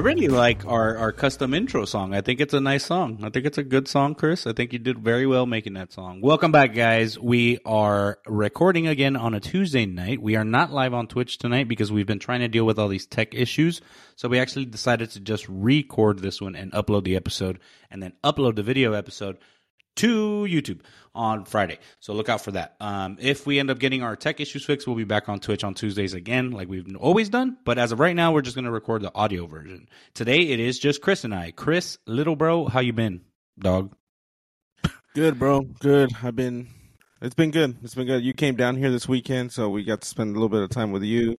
really like our, our custom intro song. I think it's a nice song. I think it's a good song, Chris. I think you did very well making that song. Welcome back, guys. We are recording again on a Tuesday night. We are not live on Twitch tonight because we've been trying to deal with all these tech issues. So we actually decided to just record this one and upload the episode and then upload the video episode to YouTube on Friday. So look out for that. Um, if we end up getting our tech issues fixed, we'll be back on Twitch on Tuesdays again, like we've always done. But as of right now, we're just going to record the audio version. Today, it is just Chris and I. Chris, little bro, how you been, dog? Good, bro. Good. I've been. It's been good. It's been good. You came down here this weekend, so we got to spend a little bit of time with you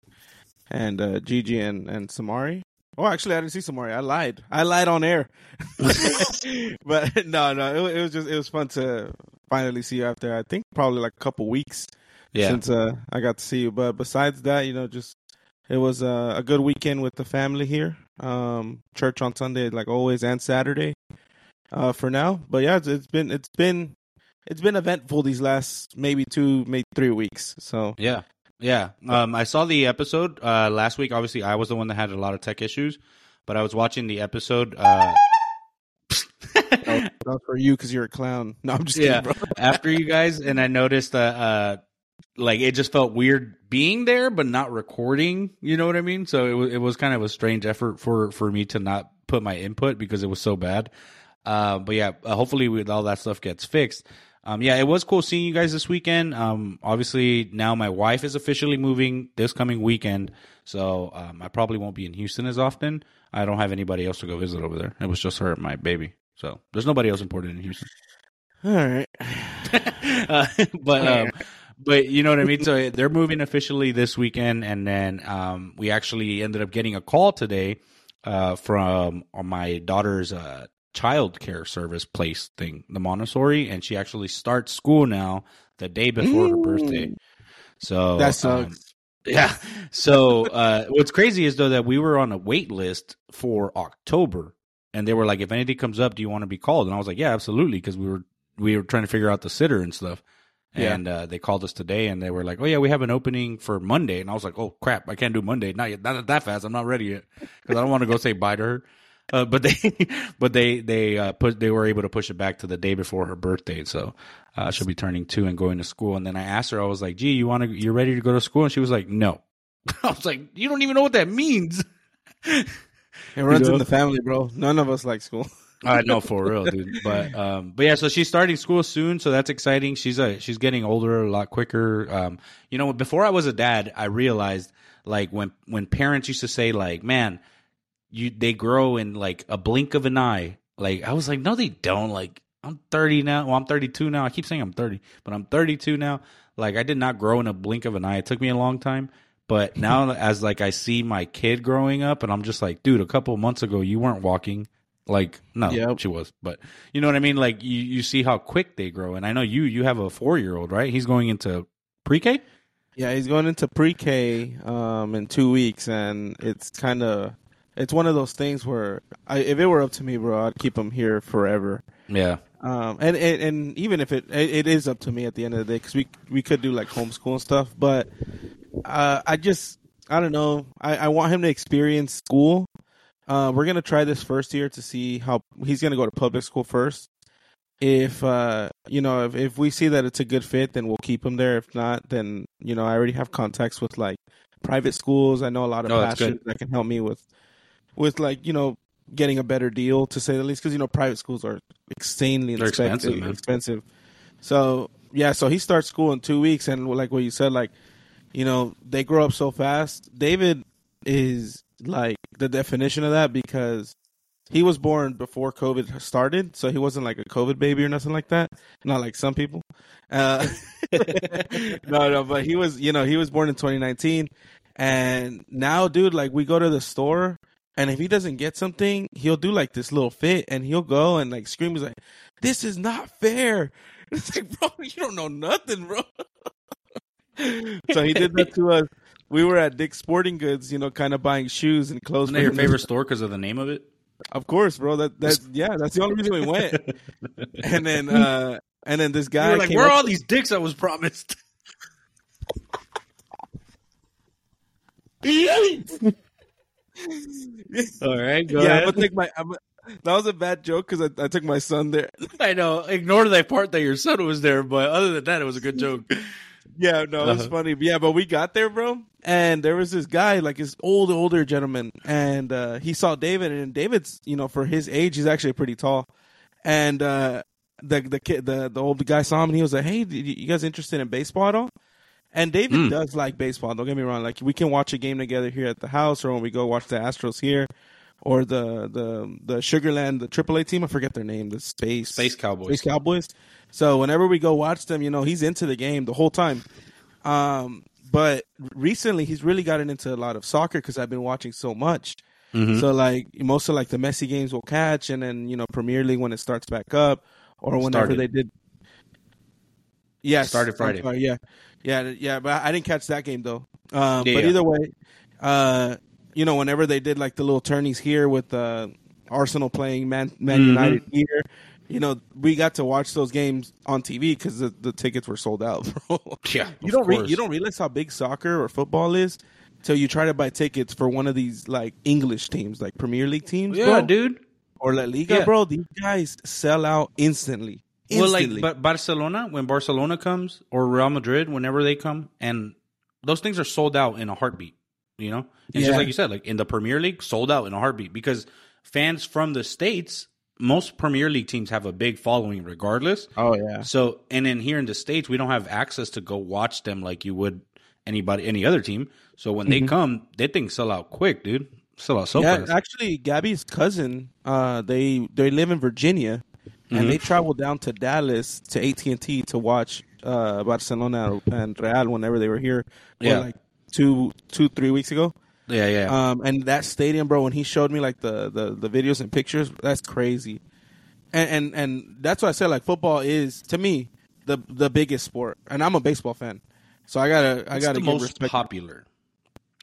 and uh, Gigi and and Samari. Oh, actually, I didn't see Samari. I lied. I lied on air. but no, no, it, it, was just it was fun to finally see you after I think probably like a couple weeks yeah. since uh, I got to see you. But besides that, you know, just it was uh, a good weekend with the family here. Um, church on Sunday, like always, and Saturday uh, for now. But yeah, it's, it's been it's been it's been eventful these last maybe two, maybe three weeks. So yeah, yeah, um, I saw the episode uh, last week. Obviously, I was the one that had a lot of tech issues, but I was watching the episode. Uh... Not for you because you're a clown. No, I'm just yeah. Kidding, After you guys, and I noticed that uh, like it just felt weird being there, but not recording. You know what I mean? So it was it was kind of a strange effort for for me to not put my input because it was so bad. Uh, but yeah, uh, hopefully with all that stuff gets fixed um, yeah, it was cool seeing you guys this weekend. Um, obviously now my wife is officially moving this coming weekend, so um, I probably won't be in Houston as often. I don't have anybody else to go visit over there. It was just her and my baby, so there's nobody else important in Houston. All right, uh, but um, but you know what I mean. So they're moving officially this weekend, and then um, we actually ended up getting a call today uh, from my daughter's uh, child care service place thing, the Montessori, and she actually starts school now the day before mm. her birthday. Mm. So that um, sucks. Um, yeah. So uh, what's crazy is though that we were on a wait list for October, and they were like, "If anything comes up, do you want to be called?" And I was like, "Yeah, absolutely," because we were we were trying to figure out the sitter and stuff. Yeah. And uh, they called us today, and they were like, "Oh yeah, we have an opening for Monday." And I was like, "Oh crap, I can't do Monday. Not yet, not that fast. I'm not ready yet because I don't want to go say bye to her." Uh, but they, but they, they uh, put, they were able to push it back to the day before her birthday. So uh, she'll be turning two and going to school. And then I asked her, I was like, "Gee, you want to? You're ready to go to school?" And she was like, "No." I was like, "You don't even know what that means." It runs you know? in the family, bro. None of us like school. I know for real, dude. But um, but yeah, so she's starting school soon, so that's exciting. She's a she's getting older a lot quicker. Um, you know, before I was a dad, I realized like when when parents used to say like, "Man, you they grow in like a blink of an eye. Like I was like, no, they don't. Like I'm 30 now. Well, I'm 32 now. I keep saying I'm 30, but I'm 32 now. Like I did not grow in a blink of an eye. It took me a long time. But now, as like I see my kid growing up, and I'm just like, dude, a couple months ago you weren't walking. Like no, yep. she was, but you know what I mean. Like you, you see how quick they grow, and I know you, you have a four year old, right? He's going into pre K. Yeah, he's going into pre K um, in two weeks, and it's kind of it's one of those things where I, if it were up to me, bro, I'd keep him here forever. Yeah. Um, and, and, and even if it it is up to me at the end of the day, because we we could do like homeschool and stuff, but uh, I just I don't know. I, I want him to experience school. Uh, we're gonna try this first year to see how he's gonna go to public school first. If uh, you know, if if we see that it's a good fit, then we'll keep him there. If not, then you know, I already have contacts with like private schools. I know a lot of oh, pastors that can help me with with like you know getting a better deal to say the least because you know private schools are insanely expensive, expensive. So yeah, so he starts school in two weeks, and like what you said, like you know they grow up so fast. David is like the definition of that because he was born before COVID started, so he wasn't like a COVID baby or nothing like that. Not like some people. Uh, no, no, but he was, you know, he was born in 2019, and now, dude, like we go to the store and if he doesn't get something, he'll do like this little fit and he'll go and like scream. He's like, this is not fair. It's like, bro, you don't know nothing, bro. so he did that to us. We were at Dick's Sporting Goods, you know, kind of buying shoes and clothes. Isn't that your favorite store because of the name of it? Of course, bro. That that yeah, that's the only reason we went. and then uh and then this guy like, where are all these dicks I was promised? All right, go yeah, ahead. I'm gonna take my. I'm, that was a bad joke because I, I took my son there. I know. Ignore that part that your son was there, but other than that, it was a good joke. Yeah, no, it's Uh-huh. funny. Yeah, but we got there, bro, and there was this guy, like this old, older gentleman, and uh, he saw David, and David's, you know, for his age, he's actually pretty tall, and uh, the the kid, the the old guy saw him, and he was like, "Hey, you guys interested in baseball at all?" And David Mm. does like baseball. Don't get me wrong. Like we can watch a game together here at the house, or when we go watch the Astros here, or the the the Sugar Land, the AAA team. I forget their name. The Space Space Cowboys. Space Cowboys. So whenever we go watch them, you know, he's into the game the whole time. Um, but recently he's really gotten into a lot of soccer because I've been watching so much. Mhm. So like most of like the Messi games will catch, and then you know Premier League when it starts back up, or whenever Started. they did. Yes, Started Friday. sorry, yeah, yeah, yeah. But I didn't catch that game though. Um, Yeah, but yeah. either way, uh, you know, whenever they did like the little tourneys here with uh, Arsenal playing Man Man Mhm. United here, you know, we got to watch those games on TV because the, the tickets were sold out, bro. Yeah, you don't re- you don't realize how big soccer or football is till you try to buy tickets for one of these like English teams, like Premier League teams, Yeah, bro, dude. or La Liga, Yeah. bro. These guys sell out instantly. Well, like, but Barcelona, when Barcelona comes, or Real Madrid, whenever they come, and those things are sold out in a heartbeat. You know, it's Yeah. just like you said, like in the Premier League, sold out in a heartbeat because fans from the states, most Premier League teams have a big following, regardless. oh yeah, So, and then here in the states, we don't have access to go watch them like you would anybody any other team. So when they come, they things sell out quick, dude. Sell out so yeah. fast. Actually, Gabby's cousin, uh, they they live in Virginia, Mm-hmm. and they traveled down to Dallas to AT and T to watch uh, Barcelona and Real whenever they were here. Yeah. like two two three weeks ago. yeah, yeah. Um, and that stadium, bro, when he showed me like the, the, the videos and pictures, that's crazy. And, and and that's why I said like football is to me the the biggest sport, and I'm a baseball fan, so I gotta I it's gotta the most respect. popular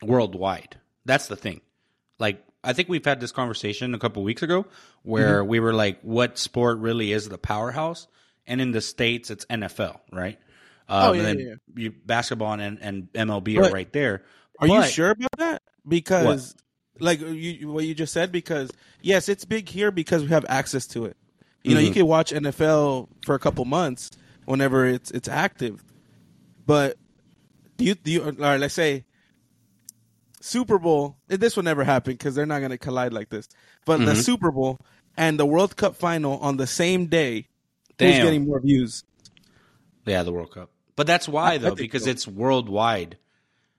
worldwide. That's the thing. Like I think we've had this conversation a couple weeks ago where Mm-hmm. we were like, what sport really is the powerhouse? And in the states, it's NFL, right? Um, Oh, yeah, and then yeah, You, basketball and, and MLB But are right there. Are you sure about that? Because like you what you just said, because yes, it's big here because we have access to it. You know, you Mhm. can watch NFL for a couple months whenever it's it's active. But do you do you right, let's say Super Bowl, this will never happen because they're not going to collide like this. But the Mhm. Super Bowl and the World Cup final on the same day, who's getting more views? Yeah, the World Cup. But that's why I though, because so. it's worldwide.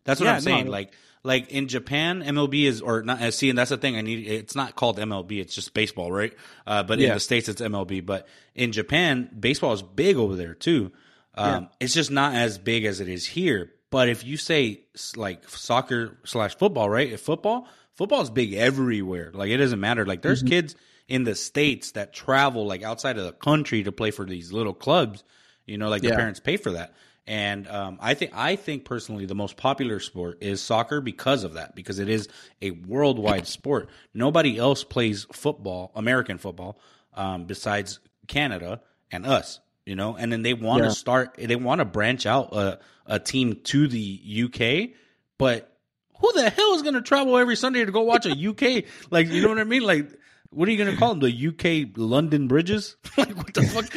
That's what Yeah, I'm saying. no. Like like in Japan, MLB is or not uh, see, and that's the thing. I need it's not called MLB, it's just baseball, right? Uh, but in the States it's MLB. But in Japan, baseball is big over there too. Um, it's just not as big as it is here. But if you say like soccer slash football, right? If football, football is big everywhere. Like it doesn't matter. Like Mm-hmm. there's kids in the states that travel like outside of the country to play for these little clubs. You know, like their Yeah. parents pay for that. And um, I think I think personally the most popular sport is soccer because of that because it is a worldwide sport. Nobody else plays football, American football, um, besides Canada and us. You know, and then they want to Yeah. start. They want to branch out a, a team to the UK, but who the hell is going to travel every Sunday to go watch a UK? like, you know what I mean? Like, what are you going to call them? The UK London Bridges? like, what the fuck?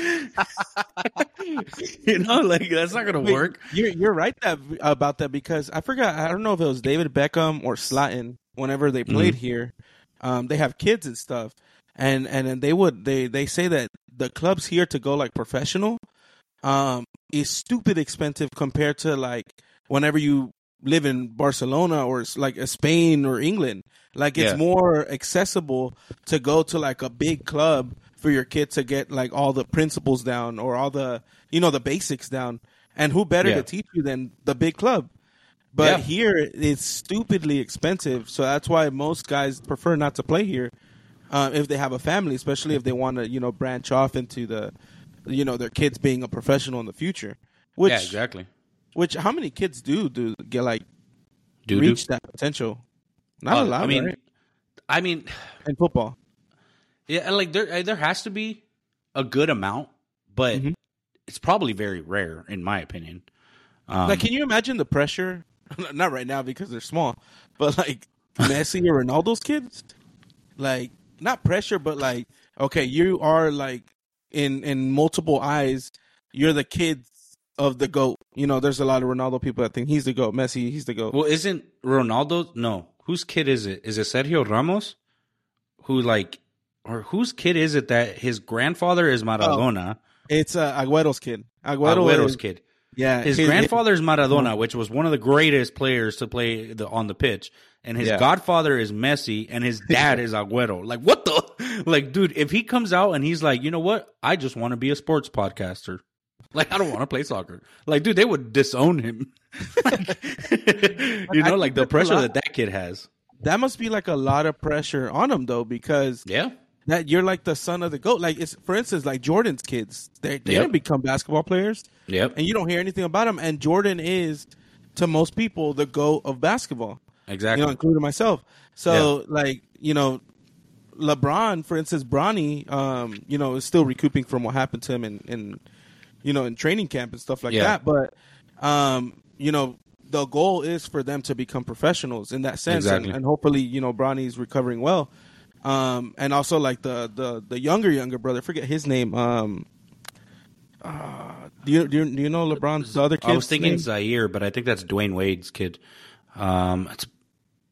you know, like that's not going to work. You're you're right that about that because I forgot. I don't know if it was David Beckham or Zlatan. Whenever they Mm-hmm. played here, um, they have kids and stuff, and and then they would they they say that the clubs here to go like professional, um, is stupid expensive compared to like whenever you live in Barcelona or like uh, Spain or England. Like it's Yeah. more accessible to go to like a big club for your kid to get like all the principles down or all the you know the basics down. And who better Yeah. to teach you than the big club? But Yeah. here it's stupidly expensive, so that's why most guys prefer not to play here uh, if they have a family, especially if they want to you know branch off into the you know their kids being a professional in the future. Which yeah, exactly. which how many kids do do get like Do reach that potential? Not a lot. I mean, right? I mean, in football. yeah, like there there has to be a good amount, but Mhm. it's probably very rare, in my opinion. Um, like, can you imagine the pressure? Not right now because they're small, but like Messi or Ronaldo's kids, like not pressure, but like okay, you are like in in multiple eyes, you're the kids of the goat. You know, there's a lot of Ronaldo people that think he's the goat. Messi, he's the goat. Well, isn't Ronaldo? No, whose kid is it? Is it Sergio Ramos? Who like, or whose kid is it that his grandfather is Maradona? It's uh, Agüero's kid. Agüero Agüero's is- kid. Yeah, His his- grandfather is Maradona, which was one of the greatest players to play the, on the pitch, and his Yeah. godfather is Messi, and his dad is Agüero. Like what the? Like, dude, if he comes out and he's like, you know what? I just want to be a sports podcaster. Like, I don't want to play soccer. Like, dude, they would disown him. Like, you know, like the think that's a pressure that that kid has. that must be like a lot of pressure on him though, because Yeah. that you're like the son of the goat. Like it's for instance, like Jordan's kids, they they Yep. didn't become basketball players, Yep. and you don't hear anything about him. And Jordan is, to most people, the goat of basketball. Exactly. you know, including myself. So, like, you know, LeBron, for instance, Bronny, um, you know, is still recouping from what happened to him in, in you know, in training camp and stuff like Yeah. that. But, um, you know, the goal is for them to become professionals in that sense, Exactly. and, and hopefully, you know, Bronny's recovering well. Um, and also like the the the younger younger brother, forget his name. Um, uh, do you do you, do you know LeBron's other kid? I was thinking Zaire, but I think that's Dwyane Wade's kid. Um, it's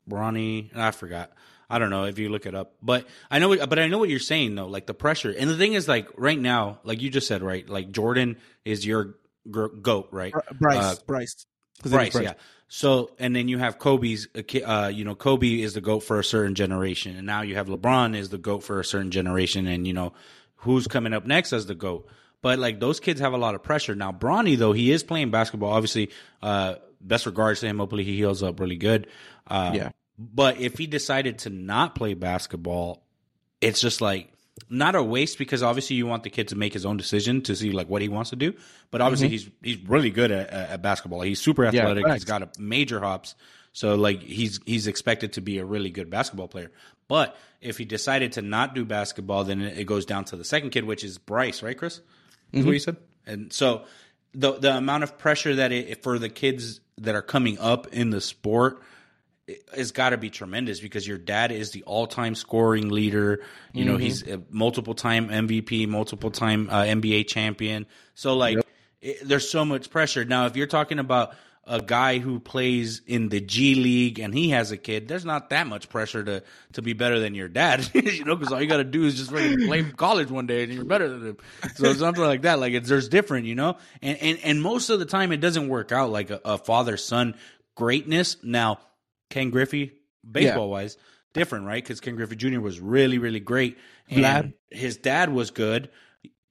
Bronny. I forgot. I don't know if you look it up, but I know. But I know what you're saying though. Like the pressure, and the thing is, like right now, like you just said, right? Like Jordan is your gr- goat, right? Bryce. Uh, Bryce. Name is Bryce, yeah. So, and then you have Kobe's, uh, uh, you know, Kobe is the GOAT for a certain generation. And now you have LeBron is the GOAT for a certain generation. And, you know, who's coming up next as the GOAT? But, like, those kids have a lot of pressure. Now, Bronny, though, he is playing basketball. Obviously, uh, best regards to him. Hopefully he heals up really good. Uh, Yeah. But if he decided to not play basketball, it's just like not a waste because obviously you want the kid to make his own decision to see like what he wants to do. But obviously he's he's really good at, at basketball. He's super Mm-hmm. Yeah, athletic. he's got a major hops. So like he's he's expected to be a really good basketball player. But if he decided to not do basketball, then it goes down to the second kid, which is Bryce, right, Chris? Is Mm-hmm. what you said. And so the the amount of pressure that it for the kids that are coming up in the sport has got to be tremendous because your dad is the all-time scoring leader. You know, he's a multiple-time MVP, multiple-time uh, NBA champion. So like, it, there's so much pressure. Now, if you're talking about a guy who plays in the G League and he has a kid, there's not that much pressure to to be better than your dad. you know, because all you got to do is just play college one day and you're better than him. So something like that, like it's there's different, you know. And and and most of the time, it doesn't work out like a, a father son greatness. Now, Ken Griffey, baseball wise, different, right? Because Ken Griffey Jr. was really, really great. And Vlad. his dad was good.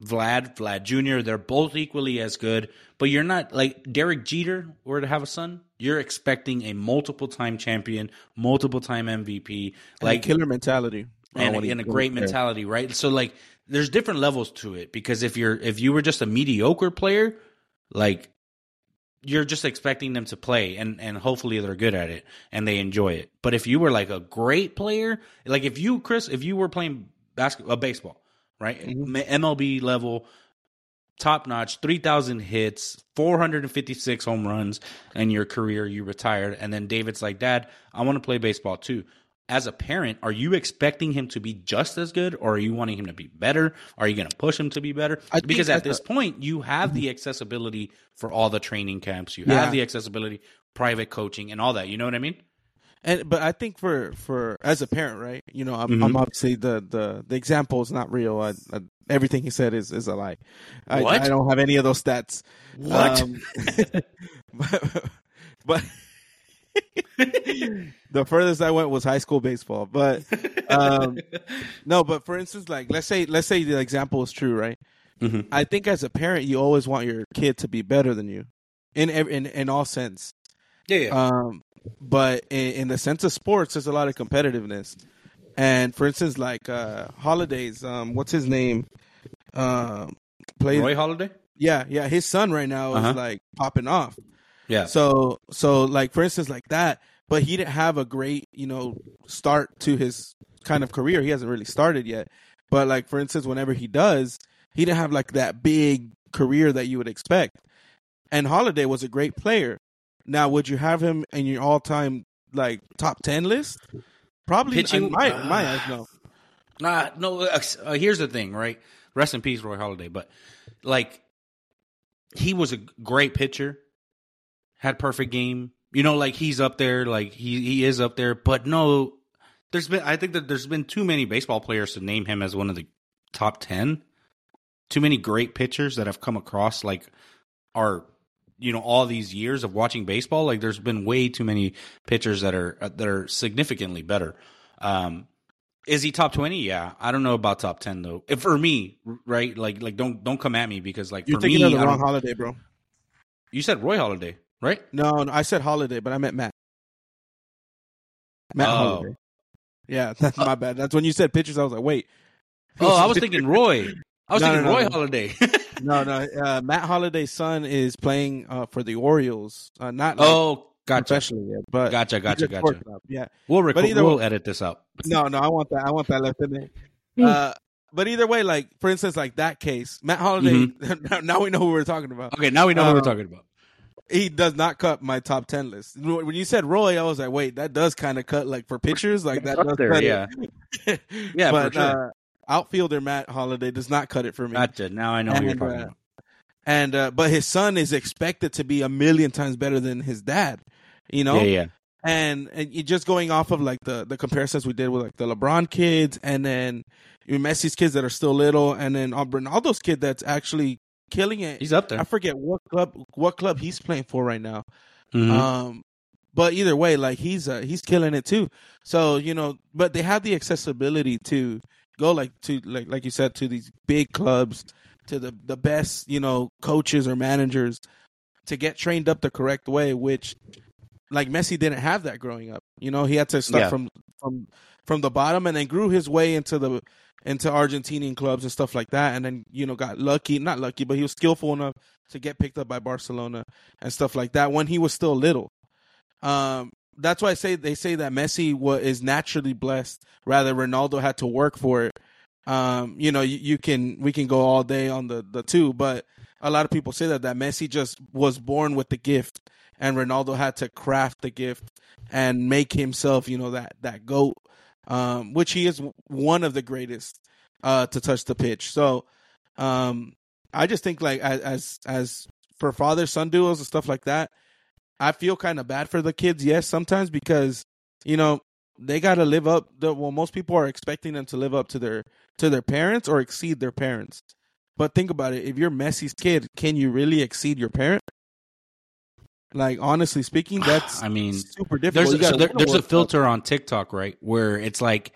Vlad, Vlad Jr., they're both equally as good. But you're not like Derek Jeter were to have a son, you're expecting a multiple time champion, multiple time MVP, like like killer mentality and, he- and a great there. mentality, right? So like there's different levels to it because if you're if you were just a mediocre player, like you're just expecting them to play and and hopefully they're good at it and they enjoy it. But if you were like a great player, like if you Chris, if you were playing basketball, uh, baseball, right, Mm-hmm. MLB level, top notch, three thousand hits, four hundred and fifty six home runs in your career, you retired, and then David's like, Dad, I want to play baseball too. As a parent, are you expecting him to be just as good, or are you wanting him to be better? Are you going to push him to be better? I Because at this a- point, you have the accessibility for all the training camps. You Yeah. have the accessibility, private coaching, and all that. You know what I mean? And but I think for for as a parent, right? You know, I'm, Mhm. I'm obviously the the the example is not real. I, I, everything he said is is a lie. I, What? I don't have any of those stats. What? Um, but, but the furthest I went was high school baseball. But um, no, but for instance, like let's say let's say the example is true, right? Mhm. I think as a parent, you always want your kid to be better than you, in in in all sense. Yeah, yeah. Um, but in, in the sense of sports, there's a lot of competitiveness. And for instance, like uh, holidays, um, what's his name? Um, plays. Roy Halladay. Yeah, yeah. His son right now Uh-huh. is like popping off. Yeah. So, so like for instance, like that. But he didn't have a great, you know, start to his kind of career. He hasn't really started yet. But like for instance, whenever he does, he didn't have like that big career that you would expect. And Holliday was a great player. Now, would you have him in your all-time like top ten list? Probably Pitching- in my in my eyes, no. Nah, no. Uh, uh, here's the thing, right? Rest in peace, Roy Halladay. But like, he was a great pitcher, had perfect game. You know, like he's up there, like he he is up there. But no, there's been I think that there's been too many baseball players to name him as one of the top ten. Too many great pitchers that have come across, like are you know all these years of watching baseball. Like there's been way too many pitchers that are uh, that are significantly better. Um, is he top twenty? Yeah, I don't know about top ten though. If for me, right? Like, like don't don't come at me because like You're for thinking me, of the wrong holiday, bro. you said Roy Halladay, right? No, no, I said holiday, but I meant Matt. Matt Oh. Holliday. Yeah, that's my bad. That's when you said pitchers I was like, wait. Oh, I was thinking Roy. I was No, thinking no, Roy. Halladay. no, no. Uh, Matt Holliday's son is playing uh, for the Orioles. Uh, not like, oh, gotcha, professionally yet, but gotcha, gotcha, gotcha. shortstop, Yeah. We'll record, either we'll way- edit this out. No, no. I want that. I want that left in there. Hmm. Uh, but either way, like for instance, like that case, Matt Holliday. now, now we know who we're talking about. Okay, now we know what we're Uh, talking about. He does not cut my top ten list. When you said Roy, I was like, wait, that does kind of cut like for pitchers, like that does there, cut yeah, it. Yeah, for but sure. uh, outfielder Matt Holliday does not cut it for me. gotcha. Now I know what you're And, talking uh, about. and uh, but his son is expected to be a million times better than his dad. You know, Yeah, yeah. and and just going off of like the the comparisons we did with like the LeBron kids, and then Messi's kids that are still little, and then uh, Ronaldo's kid that's actually killing it. He's up there. I forget what club what club he's playing for right now. Mhm. Um, but either way, like he's uh, he's killing it too. So you know, but they have the accessibility to go like to like like you said to these big clubs, to the the best you know coaches or managers to get trained up the correct way. Which like Messi didn't have that growing up. You know, he had to start Yeah. from from from the bottom and then grew his way into the into Argentinian clubs and stuff like that, and then you know got lucky, not lucky, but he was skillful enough to get picked up by Barcelona and stuff like that when he was still little. Um, that's why I say they say that Messi was is naturally blessed, rather Ronaldo had to work for it. Um, you know, you, you can we can go all day on the the two, but a lot of people say that that Messi just was born with the gift, and Ronaldo had to craft the gift and make himself, you know, that that goat, um, which he is one of the greatest uh, to touch the pitch. So, um, I just think like as as, as for father son duels and stuff like that, I feel kind of bad for the kids. Yes, sometimes because you know they got to live up. The, well, most people are expecting them to live up to their to their parents or exceed their parents. But think about it: if you're Messi's kid, can you really exceed your parent? Like honestly speaking, that's I mean, super difficult. there's a, so there, there's a work up. filter on TikTok, right, where it's like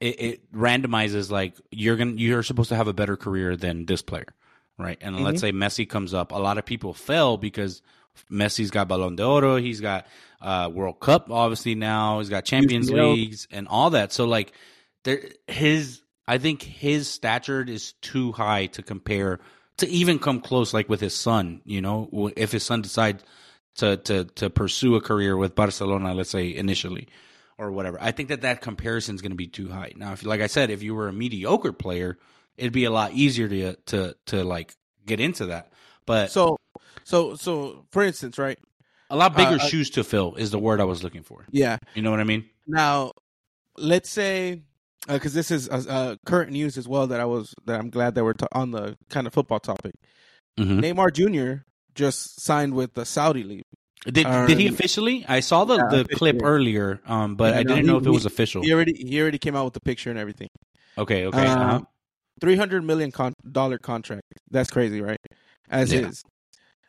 it, it randomizes like you're gonna you're supposed to have a better career than this player, right? And let's Mm-hmm. say Messi comes up, a lot of people fell because Messi's got Ballon d'Oro, he's got uh, World Cup, obviously now he's got Champions UCL. Leagues and all that. So like, there his I think his stature is too high to compare to even come close, like with his son. You know, if his son decides to to to pursue a career with Barcelona, let's say initially, or whatever. I think that that comparison is going to be too high. Now, if like I said, if you were a mediocre player, it'd be a lot easier to to to like get into that. But So, so, so, for instance, right? a lot bigger uh, uh, shoes to fill is the word I was looking for. Yeah. You know what I mean? Now, let's say because this is uh, uh, current news as well that I was that I'm glad that we're ta- on the kind of football topic. Mhm. Neymar Jr. just signed with the Saudi league. Did Uh, did he officially? I saw the, Yeah, the clip earlier, um, but Yeah, I didn't he- know if it he- was official. He already he already came out with the picture and everything. Okay, okay. Uh, uh-huh. Three hundred million con- dollar contract. That's crazy, right? As Yeah. is.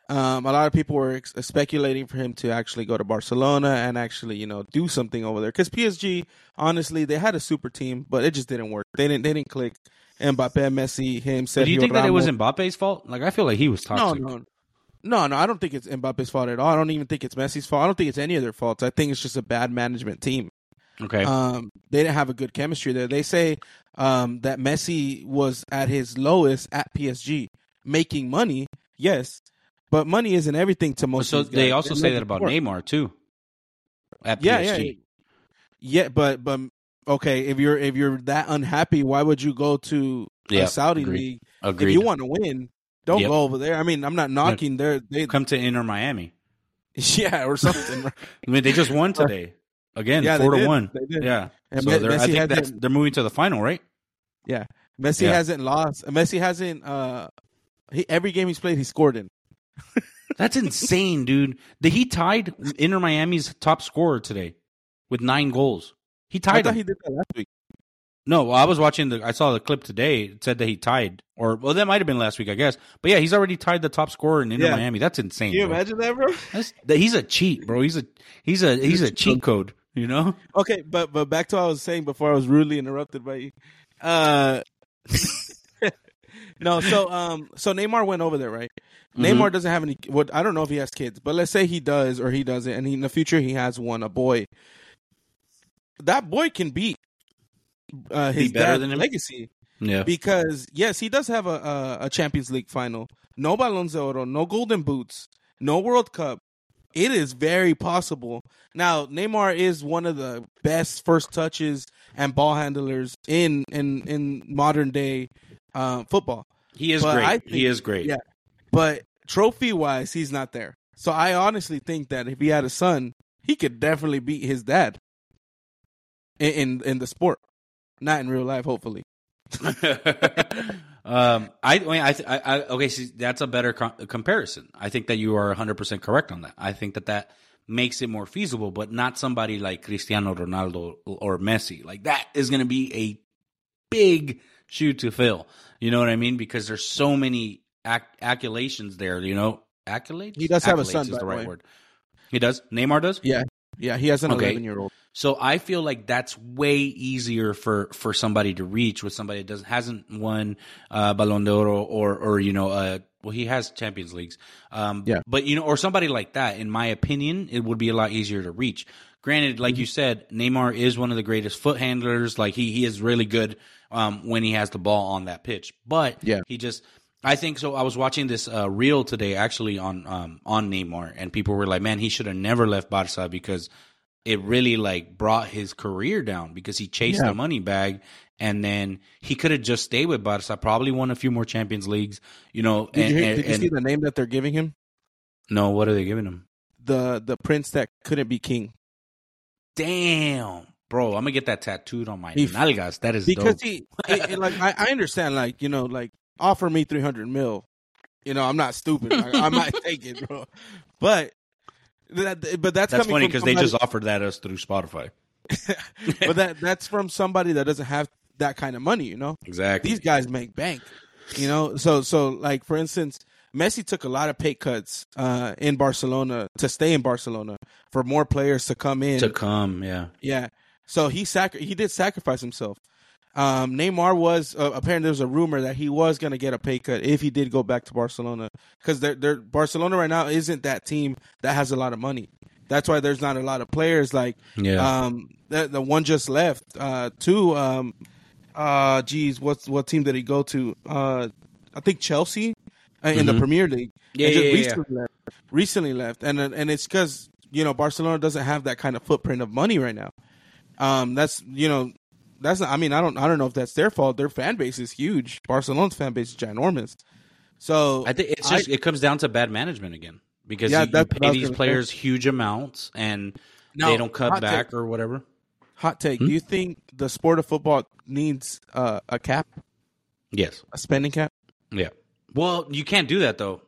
Um, a lot of people were ex- speculating for him to actually go to Barcelona and actually, you know, do something over there. Because PSG, honestly, they had a super team, but it just didn't work. They didn't. They didn't click. Mbappe, Messi, him. But do you Sergio think that it was Ramos. Mbappe's fault? Like I feel like he was No, toxic. no, no, no. I don't think it's Mbappe's fault at all. I don't even think it's Messi's fault. I don't think it's any of their faults. I think it's just a bad management team. Okay. Um, they didn't have a good chemistry there. They say um, that Messi was at his lowest at PSG, making money. Yes, but money isn't everything to most. so they also They're say that about. Neymar too. At Yeah, PSG. yeah, yeah. But but okay, if you're if you're that unhappy, why would you go to Yeah, a Saudi agreed. league? Agreed. If you want to win, don't Yep. go over there. I mean, I'm not knocking their they come to Inter Miami. yeah or something. I mean, they just won today. again, Yeah, four to did. one. They. Yeah, And so they're, I think that's, they're moving to the final, right? Yeah, Messi Yeah. hasn't lost. Messi hasn't. Uh, he, every game he's played, he scored in. That's insane, dude. The, he tied Inter Miami's top scorer today with nine goals. He I tied thought him. he did that last week. No, I was watching the. I saw the clip today. It said that he tied, or well, that might have been last week, I guess. But yeah, he's already tied the top scorer in Inter Yeah. Miami. That's insane. Can you bro. imagine that, bro? That's, that, he's a cheat, bro. He's a he's a he's a cheat code. You know? Okay, but but back to what I was saying before I was rudely interrupted by you. Uh, no, so um, so Neymar went over there, right? Mm-hmm. Neymar doesn't have any. What I don't know if he has kids, but let's say he does or he doesn't, and he, in the future he has one, a boy. That boy can beat uh, Be his better dad's than him? legacy Yeah. because yes, he does have a, a a Champions League final, no Ballon d'Oro, no Golden Boots, no World Cup. It is very possible. Now, Neymar is one of the best first touches and ball handlers in in in modern day uh, football. He is But great. Think- he is great. yeah. But trophy wise, he's not there. So I honestly think that if he had a son, he could definitely beat his dad in in, in the sport, not in real life. Hopefully. um, I, I mean, I, I, I okay. See, that's a better co- comparison. I think that you are 100 percent correct on that. I think that that makes it more feasible, but not somebody like Cristiano Ronaldo or Messi. Like that is going to be a big shoe to fill. You know what I mean? Because there's so many ac- accolations there. You know, accolades. He does have a son, Is the right way. word. He does. Neymar does. Yeah, yeah. He has an Okay. eleven year old. So I feel like that's way easier for, for somebody to reach with somebody that doesn't hasn't won uh, Ballon d'Or or or you know uh well he has Champions Leagues um Yeah. but you know or somebody like that in my opinion it would be a lot easier to reach. Granted, like you said, Neymar is one of the greatest foot handlers. Like he he is really good um when he has the ball on that pitch, but Yeah. he just I think so. I was watching this uh, reel today, actually on um, on Neymar, and people were like, "Man, he should have never left Barca because it really like brought his career down because he chased Yeah. the money bag, and then he could have just stayed with Barca, probably won a few more Champions Leagues, you know." Did, and, you, hear- and- did you and- see the name that they're giving him? no, what are they giving him? The the prince that couldn't be king Damn, bro, I'm gonna get that tattooed on my He- nalgas. That is because dope. he it- it, like I, I understand like you know like offer me three hundred mil. You know I'm not stupid. I, I might take it, bro. But that but that's That's funny because they just offered that us through Spotify. but that that's from somebody that doesn't have that kind of money. You know. Exactly. these guys make bank. You know, so so like for instance, Messi took a lot of pay cuts uh, in Barcelona to stay in Barcelona for more players to come in. to come, yeah. yeah, so he sacri- he did sacrifice himself. Um, Neymar was uh, apparently there was a rumor that he was going to get a pay cut if he did go back to Barcelona because they're, they're Barcelona right now isn't that team that has a lot of money. That's why there's not a lot of players like Yeah. um the, the one just left uh two um uh geez what's what team did he go to uh I think Chelsea uh, in the Mhm. Premier League Yeah, yeah, yeah, recently left recently left and and it's because you know Barcelona doesn't have that kind of footprint of money right now um that's you know that's not, I mean I don't I don't know if that's their fault their fan base is huge Barcelona's fan base is ginormous so I think it's just it comes down to bad management again because Yeah, you, you I pay these gonna say. players huge amounts and Now, they don't cut back take. or whatever. hot take Hmm? do you think the sport of football needs uh, a cap Yes. a spending cap Yeah. Well, you can't do that though.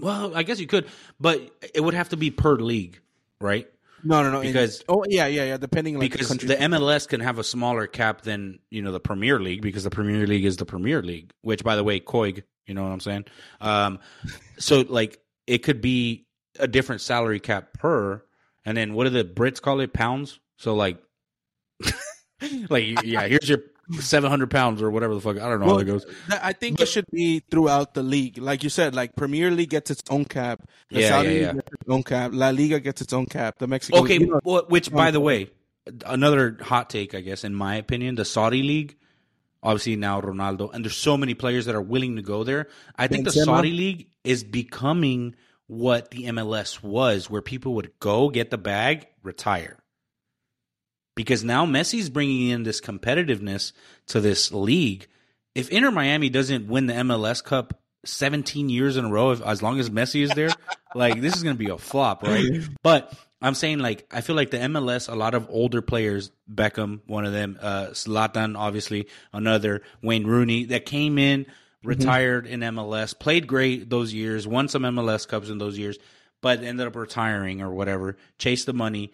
Well, I guess you could, but it would have to be per league, right? No, no, no. in- Because- oh yeah, yeah, yeah. Depending like because the the MLS can have a smaller cap than you know the Premier League because the Premier League is the Premier League, which by the way, COIG, you know what I'm saying? Um, so like it could be a different salary cap per, and then what do the Brits call it? Pounds. So like, like yeah, here's your 700 pounds or whatever the fuck. I don't know Well, how it goes. I think it should be throughout the league, like you said. Like Premier League gets its own cap, the Yeah, Saudi yeah, League yeah. gets its own cap, La Liga gets its own cap, the Mexican. Okay, know, well, which by the way, another hot take, I guess, in my opinion, the Saudi league, obviously now Ronaldo, and there's so many players that are willing to go there. I think the Saudi league is becoming what the MLS was, where people would go get the bag, retire. Because now Messi's bringing in this competitiveness to this league. If Inter Miami doesn't win the MLS Cup 17 years in a row, if, as long as Messi is there, like this is going to be a flop, right? But I'm saying like I feel like the MLS, a lot of older players, Beckham, one of them, uh, Zlatan, obviously another, Wayne Rooney, that came in, retired in MLS, played great those years, won some MLS cups in those years, but ended up retiring or whatever, chased the money,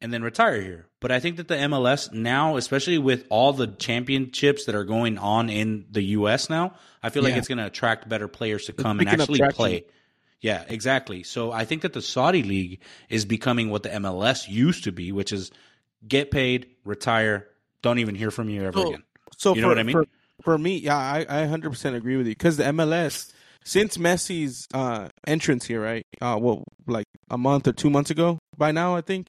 and then retire here. But I think that the MLS now, especially with all the championships that are going on in the US now, I feel like it's going to attract better players to come and actually play. Yeah, exactly. So I think that the Saudi league is becoming what the MLS used to be, which is get paid, retire, don't even hear from you ever So- again. So You for, know what I mean? For, for me, yeah, I, I 100% agree with you because the MLS, since Messi's uh, entrance here, right? Uh, well, like a month or two months ago by now, I think.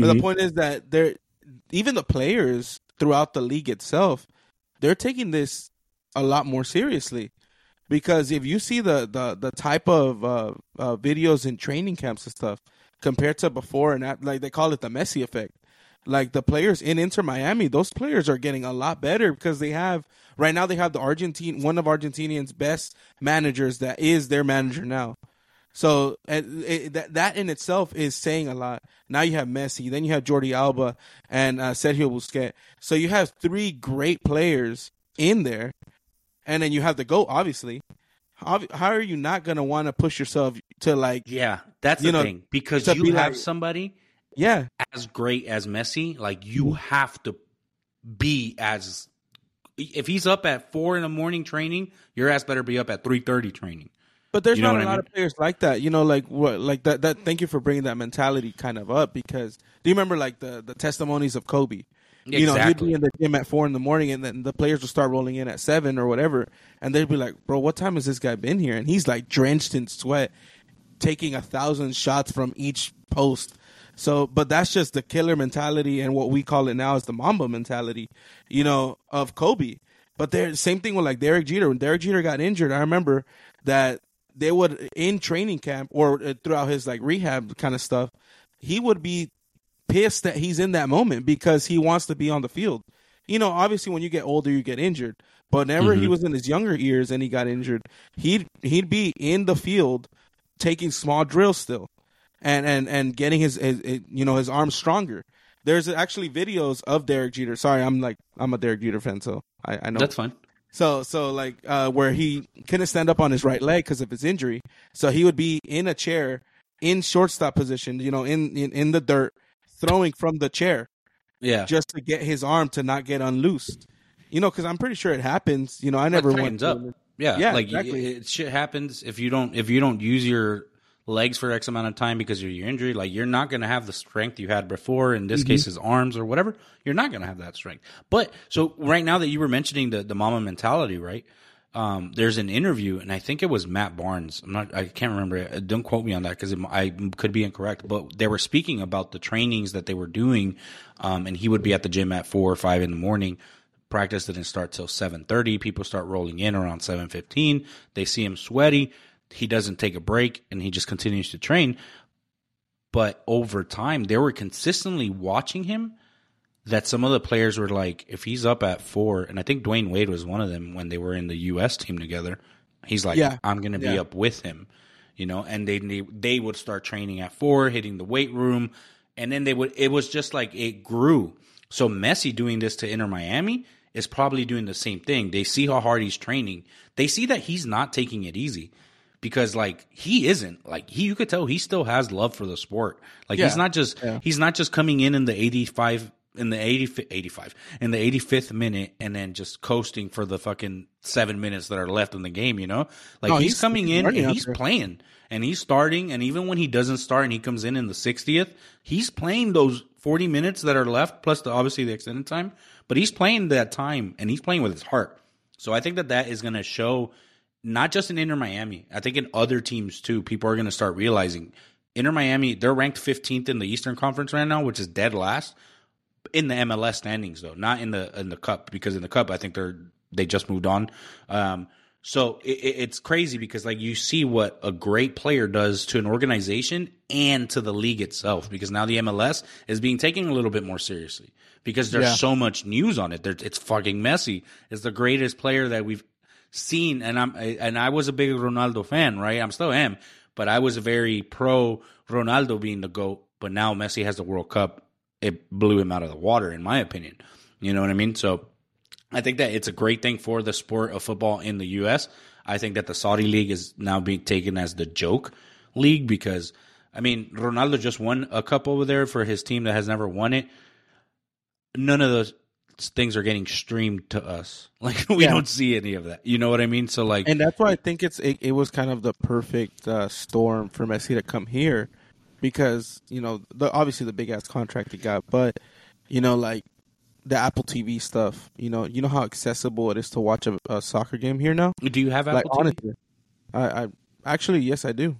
But the point is that they're even the players throughout the league itself, they're taking this a lot more seriously. Because if you see the the, the type of uh, uh, videos in training camps and stuff compared to before and after, like they call it the Messi effect. Like the players in Inter Miami, those players are getting a lot better because they have right now they have the Argentine one of Argentinian's best managers that is their manager now. So it, that that in itself is saying a lot. Now you have Messi, then you have Jordi Alba and uh, Sergio Busquets. So you have three great players in there, and then you have the goat. Obviously, how, how are you not gonna want to push yourself to like Yeah, that's You the know, thing. Because you be have like- somebody yeah as great as Messi, like you have to be as if he's up at four in the morning training, your ass better be up at three thirty training. But there's You know not a I lot mean? of players like that. You know, like what, like that. That. Thank you for bringing that mentality kind of up because do you remember like the the testimonies of Kobe? You know, he'd be in the gym at four in the morning, and then the players would start rolling in at seven or whatever, and they'd be like, "Bro, what time has this guy been here?" And he's like drenched in sweat, taking a thousand shots from each post. So, but that's just the killer mentality, and what we call it now is the Mamba mentality, you know, of Kobe. But there, same thing with like Derek Jeter. When Derek Jeter got injured, I remember that they would in training camp or uh, throughout his like rehab kind of stuff, he would be pissed that he's in that moment because he wants to be on the field. You know, obviously when you get older you get injured, but whenever he Mhm. was in his younger years and he got injured, he'd he'd be in the field taking small drills still, and and and getting his, his, his you know his arms stronger. There's actually videos of Derek Jeter. Sorry, I'm like I'm a Derek Jeter fan, so I, I know That's fine. So so like uh, where he couldn't stand up on his right leg because of his injury. So he would be in a chair in shortstop position, you know, in in, in the dirt, throwing from the chair Yeah. just to get his arm to not get unloosed. You know, because I'm pretty sure it happens. You know, I never went up. Yeah, Yeah, like exactly. it, it- shit happens if you don't if you don't use your legs for X amount of time because of your injury. Like you're not going to have the strength you had before. In Mm-hmm. this case, his arms or whatever. You're not going to have that strength. But so right now that you were mentioning the the Mamba mentality, right? Um, there's an interview, and I think it was Matt Barnes. I'm not. I can't remember. Uh, Don't quote me on that because I could be incorrect. But they were speaking about the trainings that they were doing, um, and he would be at the gym at four or five in the morning practice didn't start till 7.30 people start rolling in around 7.15 they see him sweaty he doesn't take a break and he just continues to train. But over time they were consistently watching him that some of the players were like if he's up at four and i think dwyane wade was one of them when they were in the us team together he's like Yeah. i'm gonna be Yeah. up with him you know? And they, they they would start training at four hitting the weight room. And then they would it was just like it grew. So messi doing this to inter miami is probably doing the same thing. They see how hard he's training. They see that he's not taking it easy because like he isn't. Like he you could tell he still has love for the sport. Like he's not just Yeah. he's not just coming in in the 85 in the 80, 85 in the 85th minute and then just coasting for the fucking 7 minutes that are left in the game you know? Like No, he's, he's- coming he's in and he's there. playing and he's starting and even when he doesn't start and he comes in in the 60th he's playing those 40 minutes that are left plus the obviously the extended time but he's playing that time and he's playing with his heart. So i think that that is going to show not just in Inter Miami. I think in other teams too, people are going to start realizing Inter Miami, they're ranked 15th in the Eastern Conference right now, which is dead last in the MLS standings though, not in the in the cup because in the cup I think they're they just moved on. Um, so it, it- it's crazy because like you see what a great player does to an organization and to the league itself because now the MLS is being taken a little bit more seriously because there's Yeah. so much news on it. There, it's fucking messy. It's the greatest player that we've seen, and I'm and I was a big Ronaldo fan, right? I'm still am, but I was very pro Ronaldo being the goat but now Messi has the World Cup. It blew him out of the water, in my opinion. You know what I mean? So I think that it's a great thing for the sport of football in the U.S. I think that the Saudi league is now being taken as the joke league because, I mean, Ronaldo just won a cup over there for his team that has never won it. None of those things are getting streamed to us. Like we Yeah. don't see any of that. You know what I mean? So like, and that's why I think it's it, it was kind of the perfect uh, storm for Messi to come here, because you know the obviously the big ass contract he got, but you know like the Apple TV stuff. You know you know how accessible it is to watch a, a soccer game here now. do you have Apple like TV? honestly, I, I actually yes I do.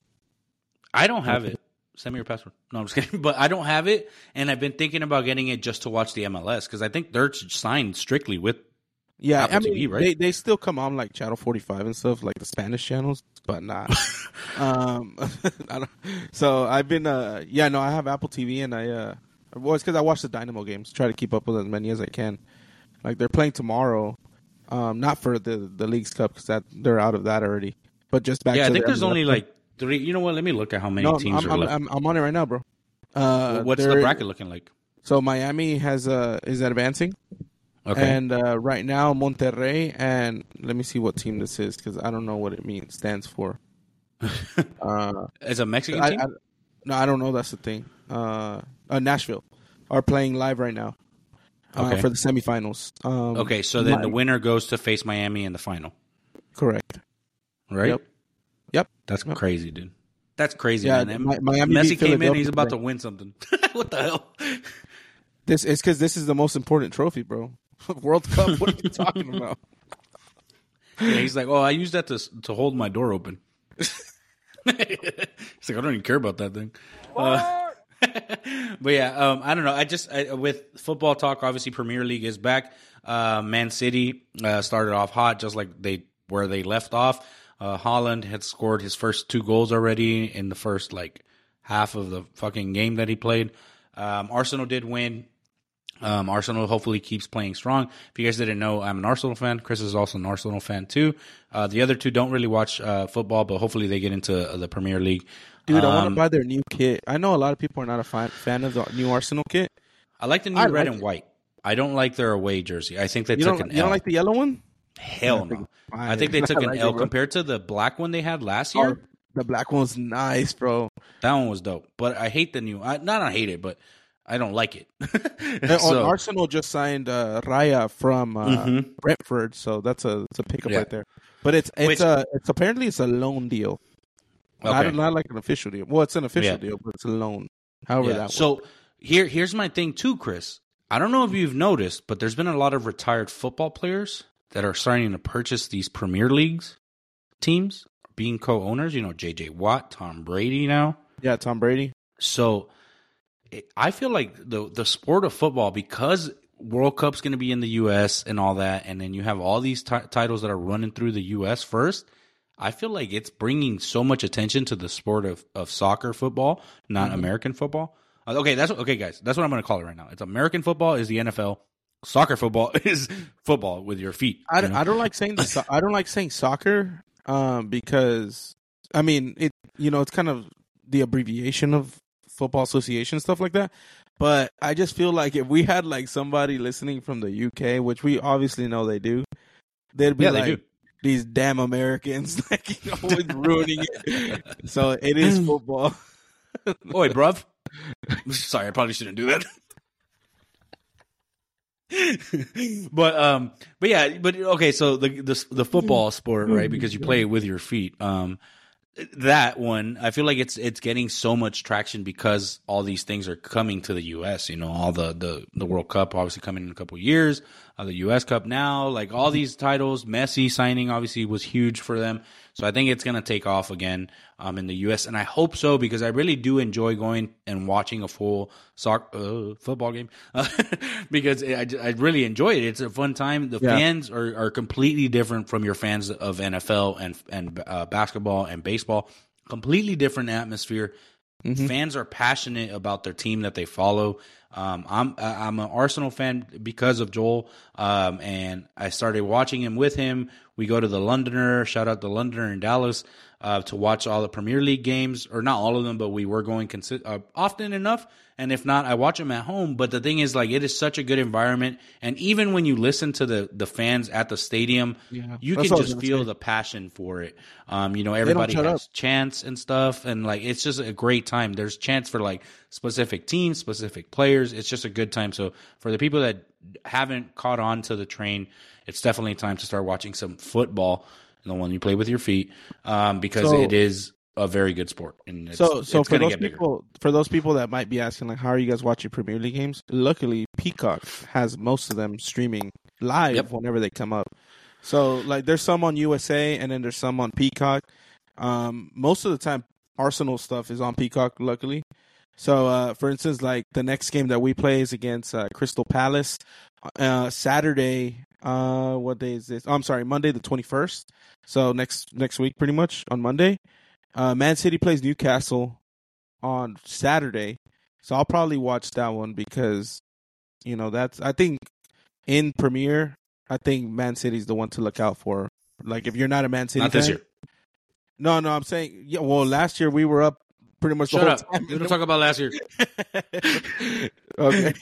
I don't have it. Send me your password. No, I'm just kidding. But I don't have it, and I've been thinking about getting it just to watch the MLS because I think they're signed strictly with. Yeah, Apple I mean, TV, right? They they still come on like Channel Forty Five and stuff, like the Spanish channels, but not. um, I don't, so I've been uh yeah no I have Apple TV and I uh well it's because I watch the Dynamo games, try to keep up with as many as I can. Like they're playing tomorrow, um not for the the league's cup because that they're out of that already, but just back. yeah, to I think the there's MLS. only like three. You know what? Let me look at how many no teams I'm, are I'm, left. I'm, I'm on it right now, bro. Uh, What's the bracket looking like? So Miami has uh is advancing. Okay, And uh, right now, Monterrey and let me see what team this is because I don't know what it means stands for. uh, it's a Mexican I, team. I, no, I don't know. That's the thing. Uh, uh, Nashville are playing live right now uh, Okay. for the semifinals. Um, okay, so then the winner goes to face Miami in the final, correct. right? Yep. Yep. That's Yep. crazy, dude. That's crazy, Yeah, man. Mi- Miami Messi came in. He's about to win something. what the hell? This is because this is the most important trophy, bro. World Cup. What are you talking about? Yeah, he's like, oh, I use that to to hold my door open. he's like, I don't even care about that thing. Uh, but yeah, um, I don't know. I just I, with football talk, obviously Premier League is back. Uh, Man City uh, started off hot, just like they where they left off. Uh, Haaland had scored his first two goals already in the first like half of the fucking game that he played. Um, Arsenal did win. Um, Arsenal hopefully keeps playing strong. If you guys didn't know, I'm an Arsenal fan. Chris is also an Arsenal fan too. Uh, the other two don't really watch uh, football, but hopefully they get into uh, the Premier League. Dude, I want Um, to buy their new kit. I know a lot of people are not a fan, fan of the new Arsenal kit. I like the new I red like and white. I don't like their away jersey. I think they You took an you L. don't like the yellow one? Hell no. I think they took an like L bro. compared to the black one they had last Oh, year. the black one's nice, bro. That one was dope. But I hate the new. I, not I hate it, but I don't like it. So- Arsenal just signed uh, Raya from uh, Mhm. Brentford, so that's a it's a pickup Yeah. right there. But it's it's Which- a it's apparently it's a loan deal, not, Okay. not like an official deal. Well, it's an official Yeah. deal, but it's a loan. However Yeah. that So here, here's my thing too, Chris. I don't know if you've noticed, but there's been a lot of retired football players that are starting to purchase these Premier Leagues teams, being co-owners. You know, J.J. Watt, Tom Brady now. yeah, Tom Brady. So it, I feel like the the sport of football because World Cup's going to be in the U.S. and all that, and then you have all these ti titles that are running through the U.S. first. I feel like it's bringing so much attention to the sport of, of soccer football, not American football. Uh, Okay, that's okay, guys. That's what I'm going to call it right now. It's American football is the NFL. Soccer football is football with your feet. I don't? I don't like saying the, so- I don't like saying soccer um, because I mean it you know it's kind of the abbreviation of football association stuff like that. But I just feel like if we had like somebody listening from the UK, which we obviously know they do, they'd be Yeah, like these damn Americans like always ruining it. So it is football. Oi, bruv. Sorry, I probably shouldn't do that. but um, but yeah, but okay. So the the the football sport, right? Because you play it with your feet. Um, that one, I feel like it's it's getting so much traction because all these things are coming to the U.S. You know, all the the the World Cup obviously coming in a couple of years. Uh, the U.S. Cup now, like all these titles, Messi signing obviously was huge for them. So I think it's gonna take off again um, in the U.S. and I hope so because I really do enjoy going and watching a full soccer uh, football game because I, I really enjoy it. It's a fun time. The Yeah. fans are, are completely different from your fans of NFL and and uh, basketball and baseball. Completely different atmosphere. Fans are passionate about their team that they follow. Um, I'm I'm an Arsenal fan because of Joel, um, and I started watching him with him. We go to the Londoner. Shout out the Londoner in Dallas. uh, to watch all the Premier League games, or not all of them, but we were going consi- uh, often enough. And if not, I watch them at home. But the thing is, like, it is such a good environment, and even when you listen to the the fans at the stadium, Yeah. you can what I was just feel say. the passion for it. Um, you know, everybody has up. chants and stuff, and like it's just a great time. There's chants for like specific teams, specific players. It's just a good time. So for the people that haven't caught on to the train, it's definitely time to start watching some football, the one you play with your feet, um, because So- it is a very good sport. And it's, so so for those bigger. people for those people that might be asking like how are you guys watching Premier League games? Luckily, Peacock has most of them streaming live Yep. whenever they come up. So like there's some on USA and then there's some on Peacock. Um, most of the time, Arsenal stuff is on Peacock. Luckily, so uh, for instance, like the next game that we play is against uh, Crystal Palace. Uh, Saturday. Uh, what day is this? Oh, I'm sorry, Monday the 21st. So next next week, pretty much on Monday. Uh, Man City plays Newcastle on Saturday, so I'll probably watch that one because you know that's I think in Premier, I think Man City's the one to look out for. Like if you're not a Man City Not this year. no, no, I'm saying yeah. Well, last year we were up pretty much the whole up. time. We don't talk about last year. okay.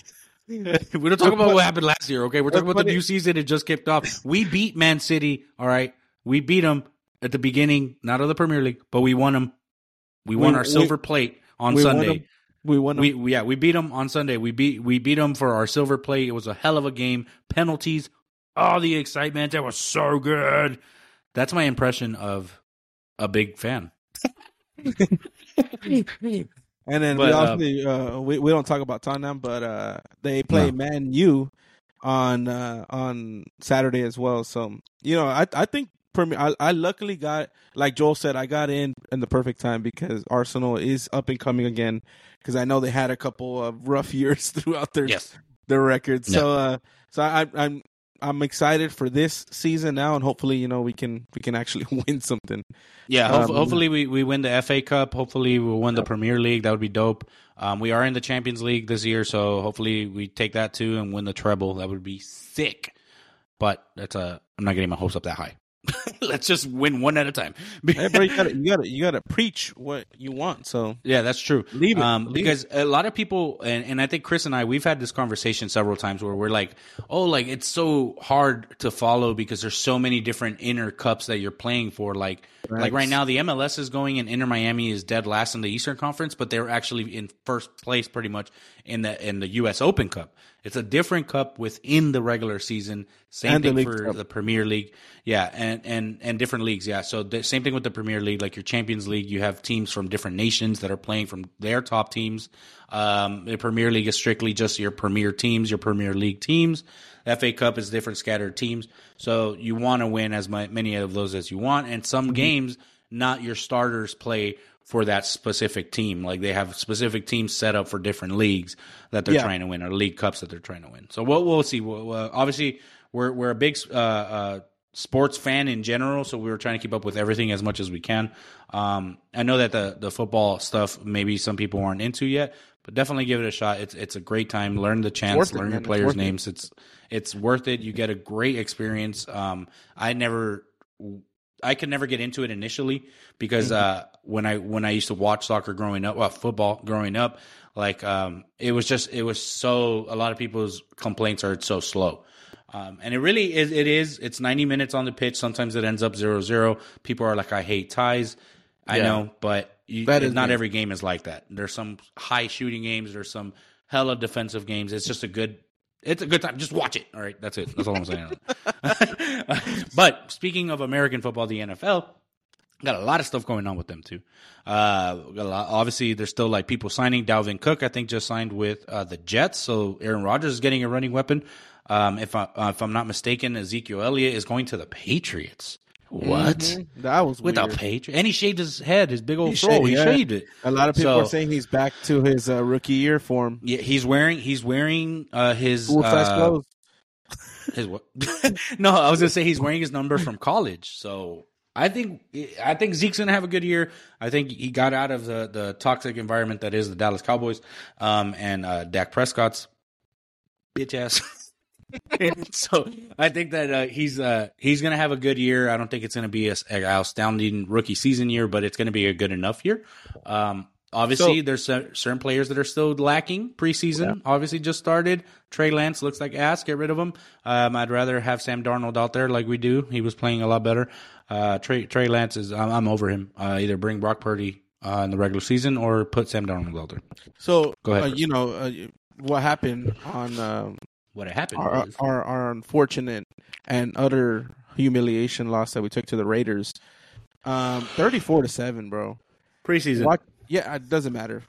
we don't talk about what happened last year. Okay, we're talking about the new season. It just kicked off. We beat Man City. All right, we beat them at the beginning, not of the Premier League, but we won them. We won We- our we- silver plate on we Sunday. them. We won. We, we yeah, we beat them on Sunday. We beat we beat them for our silver plate. It was a hell of a game. Penalties, all the excitement. That was so good. That's my impression of a big fan. And then But, we uh, also uh, we we don't talk about Tottenham, but uh, they play No. Man U on uh, on Saturday as well. So you know, I I think Premier. I, I luckily got like Joel said, I got in in the perfect time because Arsenal is up and coming again. Because I know they had a couple of rough years throughout their Yes. their record. So uh, so I, I'm I'm excited for this season now, and hopefully you know we can we can actually win something. Yeah, hope, Um, hopefully we, we win the FA Cup. Hopefully we'll win the Premier League. That would be dope. Um, we are in the Champions League this year, so hopefully we take that too and win the treble. That would be sick. But that's a I'm not getting my hopes up that high. Let's just win one at a time. Hey, bro, you gotta you gotta you gotta preach what you want. So Yeah, that's true. Leave it. Um, Leave because a lot of people, and, and I think Chris and I, we've had this conversation several times where we're like, oh, like it's so hard to follow because there's so many different inner cups that you're playing for. Like, like Right. right now, the MLS is going and Inter Miami is dead last in the Eastern Conference, but they're actually in first place pretty much in the in the U.S. Open Cup. It's a different cup within the regular season. Same And thing League for Cup. the Premier League, yeah, and and and different leagues, yeah. So the same thing with the Premier League, like your Champions League, you have teams from different nations that are playing from their top teams. Um, the Premier League is strictly just your Premier teams, your Premier League teams. The FA Cup is different scattered teams, so you want to win as my, many of those as you want. And some Mm-hmm. games, not your starters play for that specific team. Like they have specific teams set up for different leagues that they're Yeah. trying to win, or league cups that they're trying to win. So we'll we'll see. We'll, uh, obviously, we're we're a big uh, uh, sports fan in general, so we were trying to keep up with everything as much as we can. Um, I know that the the football stuff maybe some people aren't into yet, but definitely give it a shot. It's it's a great time. Learn the chants, it, learn your It's players' it. names. It's it's worth it. You get a great experience. Um, I never. I could never get into it initially because uh, when I when I used to watch soccer growing up, well, football growing up, like um, it was just it was so. A lot of people's complaints are it's so slow, um, and it really is. It is. It's ninety minutes on the pitch. Sometimes it ends up 0-0. People are like, I hate ties. I Yeah. know, but you, not me. every game is like that. There's some high shooting games. There's some hella defensive games. It's just a good. It's a good time. Just watch it. All right, that's it. That's all I'm saying. but speaking of American football, the NFL got a lot of stuff going on with them too. Uh, lot, obviously, there's still like people signing. Dalvin Cook, I think, just signed with uh, the Jets, so Aaron Rodgers is getting a running weapon. Um, if I uh, if I'm not mistaken, Ezekiel Elliott is going to the Patriots. What? Mhm. That was With weird. a Patriot, and he shaved his head, his big old He throw. shaved- he yeah. shaved it. A lot of people So- are saying he's back to his uh, rookie year form. Yeah, he's wearing he's wearing uh, his Full size uh, clothes. His what? no, I was gonna say he's wearing his number from college. So I think I think Zeke's gonna have a good year. I think he got out of the the toxic environment that is the Dallas Cowboys, um, and uh, Dak Prescott's bitch ass. so I think that uh, he's uh, he's going to have a good year. I don't think it's going to be a, a astounding rookie season year, but it's going to be a good enough year. Um, obviously, So- there's cer- certain players that are still lacking preseason. Obviously, just started. Trey Lance looks like ass. Get rid of him. Um, I'd rather have Sam Darnold out there like we do. He was playing a lot better. Uh, Trey Trey Lance is I'm, I'm over him. Uh, either bring Brock Purdy uh, in the regular season or put Sam Darnold out there. So Go ahead, uh, you know what happened on um, What happened? our, was- our our unfortunate and utter humiliation loss that we took to the Raiders, um, thirty-four to seven, bro. preseason. What? Yeah, it doesn't matter.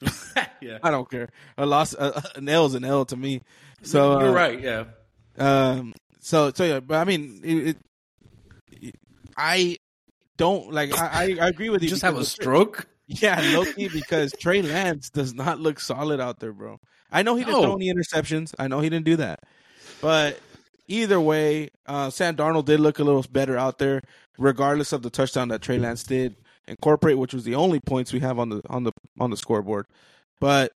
yeah. I don't care. A loss, uh, an L is an L to me. So You're uh, right. Yeah. Um. So so yeah, but I mean, it, it, I don't like. I I, I agree with you. just have a stroke. Yeah, Loki, because Trey Lance does not look solid out there, bro. I know he didn't No. throw any interceptions. I know he didn't do that, but either way, uh, Sam Darnold did look a little better out there, regardless of the touchdown that Trey Lance did incorporate, which was the only points we have on the on the on the scoreboard. But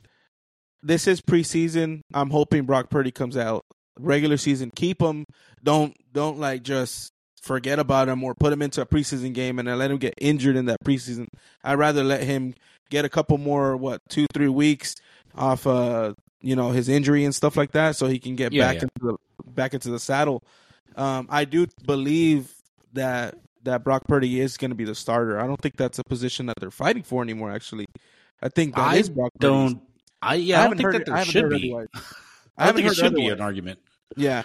this is preseason. I'm hoping Brock Purdy comes out regular season. Keep him. Don't don't like just forget about him or put him into a preseason game and then let him get injured in that preseason. I'd rather let him get a couple more what two three weeks off uh you know his injury and stuff like that so he can get Yeah, back yeah. into the back into the saddle. Um, I do believe that that Brock Purdy is going to be the starter. I don't think that's a position that they're fighting for anymore. Actually, I think that is I Brock. Purdy's. Don't. I yeah. I, don't haven't think heard that there should be. otherwise. I, I think it should be an argument. Yeah.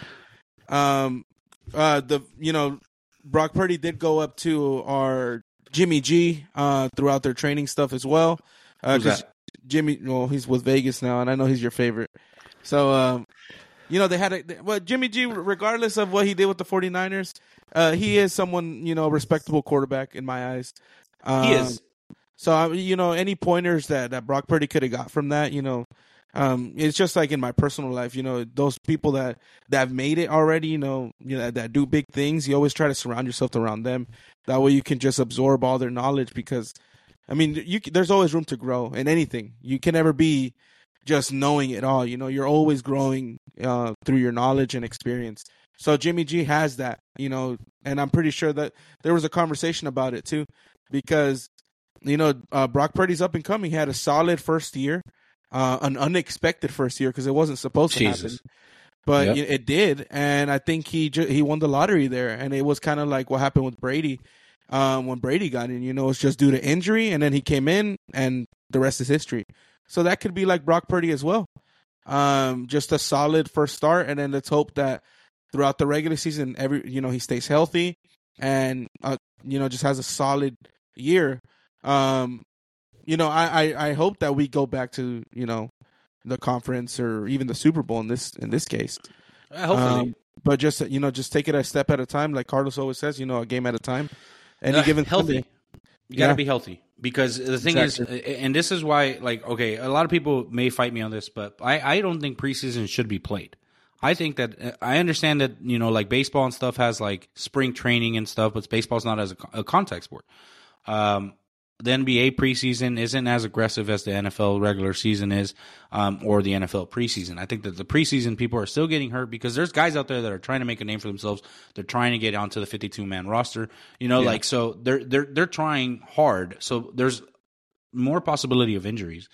Um uh the you know Brock Purdy did go up to our Jimmy G uh throughout their training stuff as well. Uh Who's that? Jimmy well he's with Vegas now and I know he's your favorite. So um you know they had a well Jimmy G regardless of what he did with the 49ers, uh he is someone, you know, a respectable quarterback in my eyes. Um, He is. so I- you know, any pointers that that Brock Purdy could have got from that, you know, um, it's just like in my personal life, you know, those people that that have made it already, you know, you know that do big things. You always try to surround yourself around them. That way, you can just absorb all their knowledge. Because, I mean, you there's always room to grow in anything. You can never be just knowing it all. You know, you're always growing uh, through your knowledge and experience. So Jimmy G has that, you know, and I'm pretty sure that there was a conversation about it too, because you know uh, Brock Purdy's up and coming. He had a solid first year, uh, an unexpected first year because it wasn't supposed to happen, but Yep. it did, and I think he ju- he won the lottery there, and it was kind of like what happened with Brady. Um, when Brady got in, you know, it's just due to injury, and then he came in, and the rest is history. So that could be like Brock Purdy as well. Um, just a solid first start, and then let's hope that throughout the regular season, every you know he stays healthy, and uh, you know just has a solid year. Um, you know, I, I I hope that we go back to you know the conference or even the Super Bowl in this in this case. Hopefully. Um, but just you know, just take it a step at a time, like Carlos always says. You know, a game at a time. Any Uh, given healthy. You got to Yeah. be healthy because the thing is, and this is why, like, okay, a lot of people may fight me on this, but I, I don't think preseason should be played. I think that I understand that you know, like baseball and stuff has like spring training and stuff, but baseball's not as a, a contact sport. Um, the NBA preseason isn't as aggressive as the NFL regular season is, um, or the NFL preseason. I think that the preseason people are still getting hurt because there's guys out there that are trying to make a name for themselves. They're trying to get onto the 52 man roster. You know, like so they're they're they're trying hard. So there's more possibility of injuries.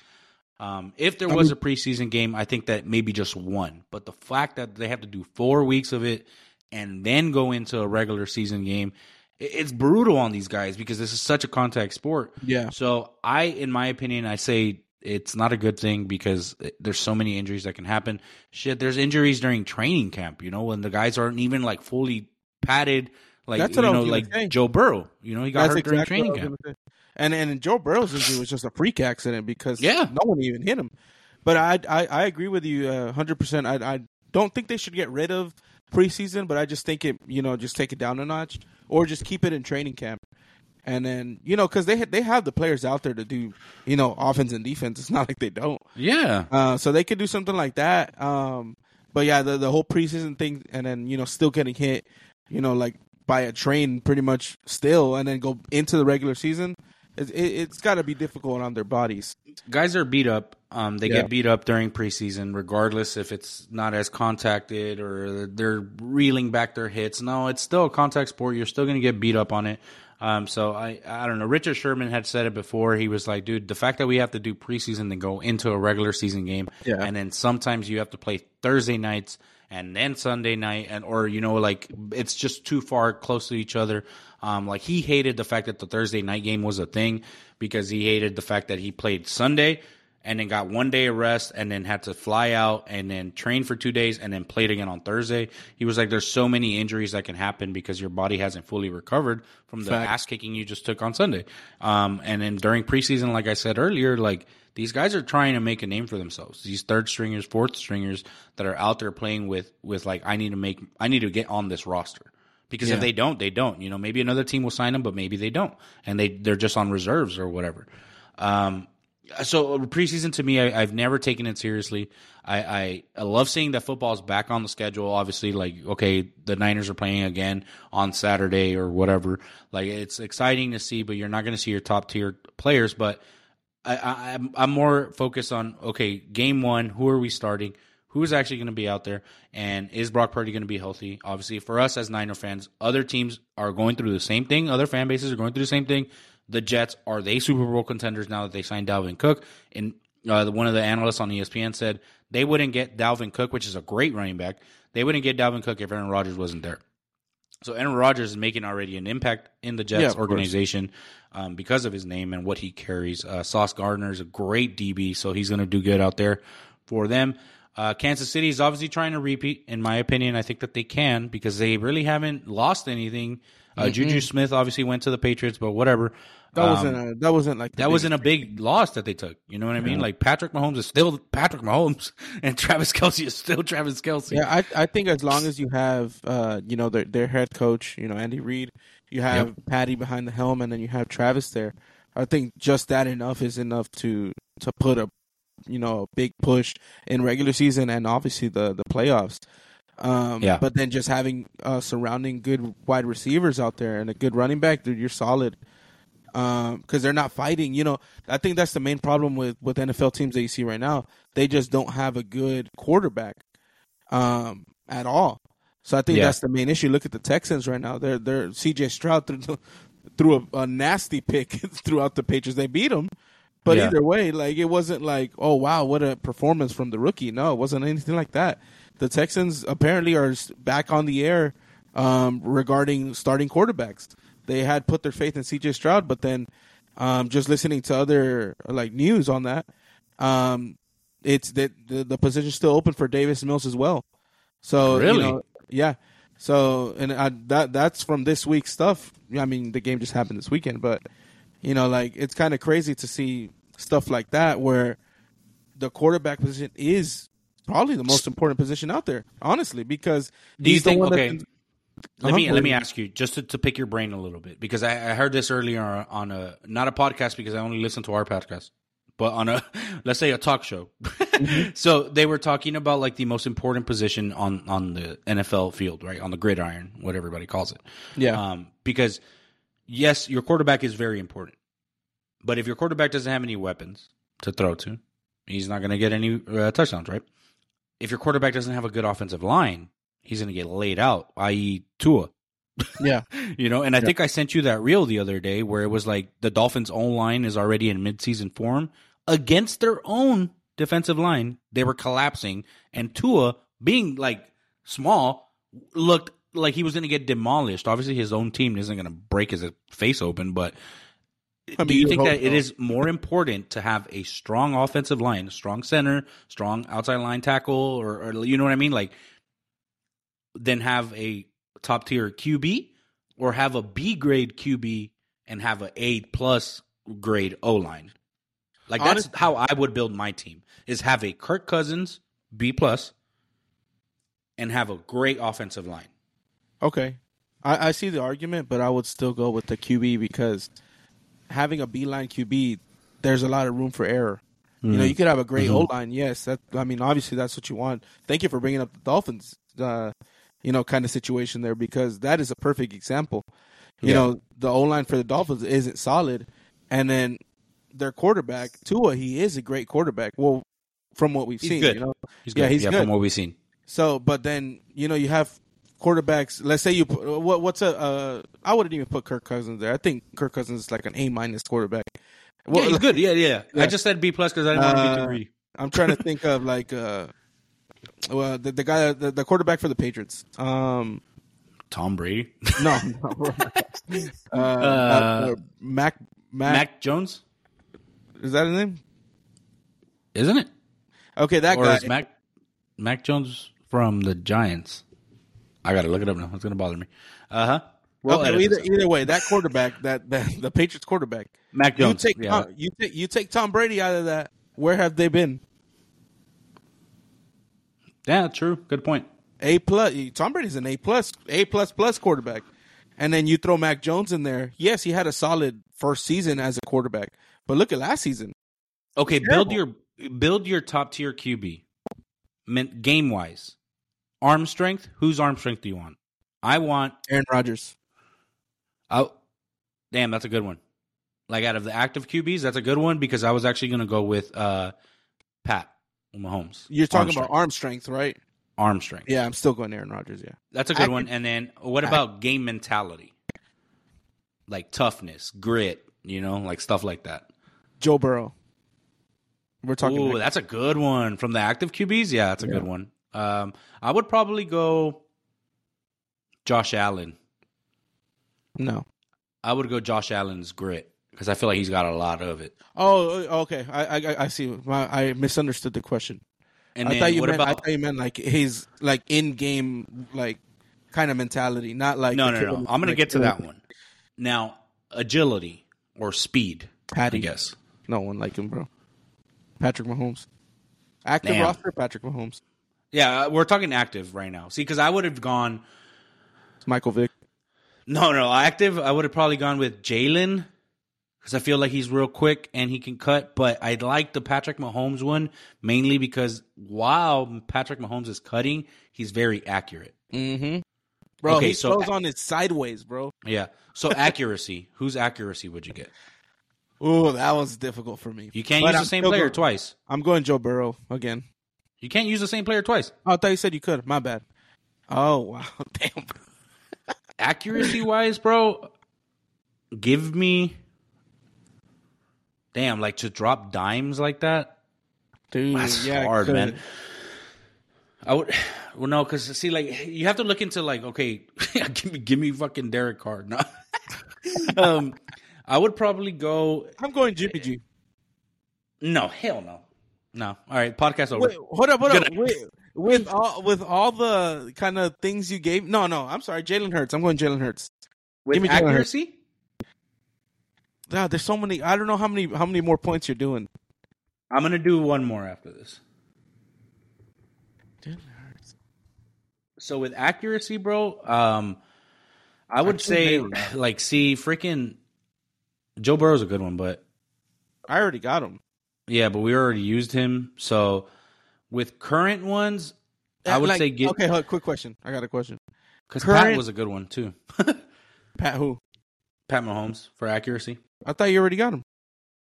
Um, if there was a preseason game, I think that maybe just one. But the fact that they have to do four weeks of it and then go into a regular season game, it's brutal on these guys because this is such a contact sport. Yeah. So I, in my opinion, I say it's not a good thing because there's so many injuries that can happen. Shit, there's injuries during training camp. You know, when the guys aren't even like fully padded. Like That's you know, like say. Joe Burrow. You know, he got That's hurt during training what I was camp. And and Joe Burrow's injury was just a freak accident because Yeah. no one even hit him. But I I, I agree with you uh, hundred percent. I I don't think they should get rid of preseason, but I just think it you know just take it down a notch or just keep it in training camp. And then you know because they ha- they have the players out there to do you know offense and defense. It's not like they don't. Yeah. Uh, so they could do something like that. Um, but yeah, the the whole preseason thing, and then you know still getting hit, you know, like by a train pretty much still, and then go into the regular season. It, it, it's got to be difficult on their bodies. guys are beat up Um, they Yeah. get beat up during preseason, regardless if it's not as contacted or they're reeling back their hits. No, it's still a contact sport. You're still going to get beat up on it. Um, so I, I don't know. Richard Sherman had said it before. He was like, dude, the fact that we have to do preseason to go into a regular season game, Yeah. and then sometimes you have to play Thursday nights and then Sunday night, and or you know, like it's just too far close to each other. Um, like he hated the fact that the Thursday night game was a thing because he hated the fact that he played Sunday and then got one day of rest and then had to fly out and then train for two days and then played again on Thursday. He was like, there's so many injuries that can happen because your body hasn't fully recovered from the Facts. ass kicking you just took on Sunday. Um, and then during preseason, like I said earlier, like these guys are trying to make a name for themselves. These third stringers, fourth stringers that are out there playing with, with like, I need to make, I need to get on this roster. Because Yeah. if they don't, they don't. You know, maybe another team will sign them, but maybe they don't, and they they're just on reserves or whatever. Um, so uh, preseason to me, I, I've never taken it seriously. I, I, I love seeing that football's back on the schedule. Obviously, like okay, the Niners are playing again on Saturday or whatever. Like it's exciting to see, but you're not going to see your top tier players. But I, I, I'm I'm more focused on okay, game one. Who are we starting? Who is actually going to be out there? And is Brock Purdy going to be healthy? Obviously, for us as Niner fans, other teams are going through the same thing. Other fan bases are going through the same thing. The Jets are they Super Bowl contenders now that they signed Dalvin Cook? And uh, one of the analysts on ESPN said they wouldn't get Dalvin Cook, which is a great running back. They wouldn't get Dalvin Cook if Aaron Rodgers wasn't there. So Aaron Rodgers is making already an impact in the Jets course. organization um, because of his name and what he carries. Uh, Sauce Gardner is a great DB, so he's going to do good out there for them. Uh, Kansas City is obviously trying to repeat, in my opinion. I think that they can because they really haven't lost anything. Uh, Juju Smith obviously went to the Patriots, but whatever. That Um, wasn't a, that wasn't like that wasn't a big loss that they took. You know what I mean? Like Patrick Mahomes is still Patrick Mahomes, and Travis Kelce is still Travis Kelce. Yeah, I I think as long as you have uh you know their their head coach, you know Andy Reid, you have Patty behind the helm, and then you have Travis there. I think just that enough is enough to to put a you know a big push in regular season and obviously the the playoffs. Um, Yeah. But then just having uh, surrounding good wide receivers out there and a good running back, dude, you're solid. Because they're not fighting. You know, I think that's the main problem with with NFL teams that you see right now. They just don't have a good quarterback um, at all. So I think Yeah. that's the main issue. Look at the Texans right now. They're they're CJ Stroud threw, threw a, a nasty pick throughout the Patriots. They beat him, but Yeah. either way, like it wasn't like oh wow what a performance from the rookie. No, it wasn't anything like that. The Texans apparently are back on the air um, regarding starting quarterbacks. They had put their faith in CJ Stroud, but then um, just listening to other like news on that, um, it's that the, the position's still open for Davis Mills as well. So you Really? know, yeah. So and I, that that's from this week's stuff. I mean, the game just happened this weekend, but you know, like it's kind of crazy to see stuff like that where the quarterback position is probably the most important position out there, honestly, because Do you think? that Okay, can- let Uh-huh, me let me ask you just to, to pick your brain a little bit because I, I heard this earlier on a not a podcast because I only listen to our podcast, but on a let's say a talk show. Mm-hmm. so they were talking about like the most important position on on the NFL field, right on the gridiron, what everybody calls it. Yeah. Um, because yes, your quarterback is very important, but if your quarterback doesn't have any weapons to throw to, he's not going to get any uh, touchdowns, right? If your quarterback doesn't have a good offensive line, he's going to get laid out, i.e., Tua. yeah, You know, and I think I sent you that reel the other day where it was like the Dolphins' own line is already in midseason form against their own defensive line. They were collapsing, and Tua, being like small, looked like he was going to get demolished. Obviously, his own team isn't going to break his face open, but I do mean, you you think that it so. is more important to have a strong offensive line, strong center, strong outside line tackle, or, or you know what I mean, like, than have a top tier QB, or have a B grade QB and have a A plus grade O line? Like that's how I would build my team: is have a Kirk Cousins B plus, and have a great offensive line. Okay, I, I see the argument, but I would still go with the QB because having a B line QB, there's a lot of room for error. You know, you could have a great O line. Yes, that I mean, obviously that's what you want. Thank you for bringing up the Dolphins, uh, you know, kind of situation there because that is a perfect example. You Yeah. know, the O line for the Dolphins isn't solid, and then their quarterback Tua, he is a great quarterback. Well, from what we've He's seen, good. you know. He's Yeah, good. he's yeah, good. from what we've seen. So, but then you know you have quarterbacks. Let's say you put what what's a uh, I wouldn't even put Kirk Cousins there. I think Kirk Cousins is like an A minus quarterback. Well, yeah, he's good. Yeah, yeah, Yeah. I just said B plus because I didn't want to be Uh, too greedy. I'm trying to think of like uh, well the, the guy the, the quarterback for the Patriots. Um, Tom Brady, no, no. uh, uh, Mac, Mac Mac Jones, is that his name? isn't it? Okay, that or guy. is Mac Mac Jones from the Giants? I gotta look it up now. It's gonna bother me. Uh huh. Well, okay, either either way, that quarterback, that, that the Patriots quarterback, Mac you Jones. take yeah. Tom, you take you take Tom Brady out of that. Where have they been? yeah, true. Good point. A plus. Tom Brady's an A plus, A plus plus quarterback, and then you throw Mac Jones in there. Yes, he had a solid first season as a quarterback, but look at last season. Okay, build your build your top tier QB. Game wise, arm strength. Whose arm strength do you want? I want. Aaron Rodgers. Oh, damn, that's a good one. Like out of the active QBs, that's a good one because I was actually gonna go with uh, Pat Mahomes. You're talking Arm about arm strength, right? arm strength. Yeah, I'm still going Aaron Rodgers. Yeah, That's a good Active- one. And then what about game mentality? Like toughness, grit, you know, like stuff like that. Joe Burrow. We're talking. Ooh, that's a good one. From the active QBs, yeah, that's a good one. Um, I would probably go Josh Allen. no. I would go Josh Allen's grit because I feel like he's got a lot of it. Oh, okay. I I, I see. My, I misunderstood the question. And I thought you what meant. I about thought you meant like his like in game like kind of mentality, not like no, no, no? I'm gonna like, get to that one. Now, agility or speed, Patty. I guess. No one like him, bro. Patrick Mahomes. Active Damn. roster, Patrick Mahomes. Yeah, we're talking active right now. See, because I would have gone Michael Vick. No, no, active. I would have probably gone with Jalen because I feel like he's real quick and he can cut. But I like the Patrick Mahomes one mainly because while Patrick Mahomes is cutting, he's very accurate. Mm-hmm. Bro, Okay, he so- throws on it sideways, bro. Yeah. So accuracy. Whose accuracy would you get? Ooh, that was difficult for me. You can't But use I'm the same player going- twice. I'm going Joe Burrow again. You can't use the same player twice. Oh, I thought you said you could. My bad. Oh wow, damn. Accuracy wise, bro, give me. Damn, like to drop dimes like that. Dude, That's yeah, hard, man. I would, well, no, because see, like you have to look into like, okay, give me, give me fucking Derek Carr. No, um, I would probably go. I'm going Jimmy G. No, hell no, no. All right, podcast over. Wait, hold up, hold up. Wait, with all with all the kind of things you gave. No, no, I'm sorry, Jalen Hurts. I'm going Jalen Hurts. With give me Jalen Hurts. accuracy, God, there's so many. I don't know how many how many more points you're doing. I'm gonna do one more after this. Jalen Hurts. So with accuracy, bro, um, I would Actually, say like see freaking Joe Burrow's a good one, but I already got him. Yeah, but we already used him. So with current ones, I would Like, say get okay. Hold, quick question. I got a question. because Pat was a good one too. Pat, who? Pat Mahomes for accuracy. I thought you already got him.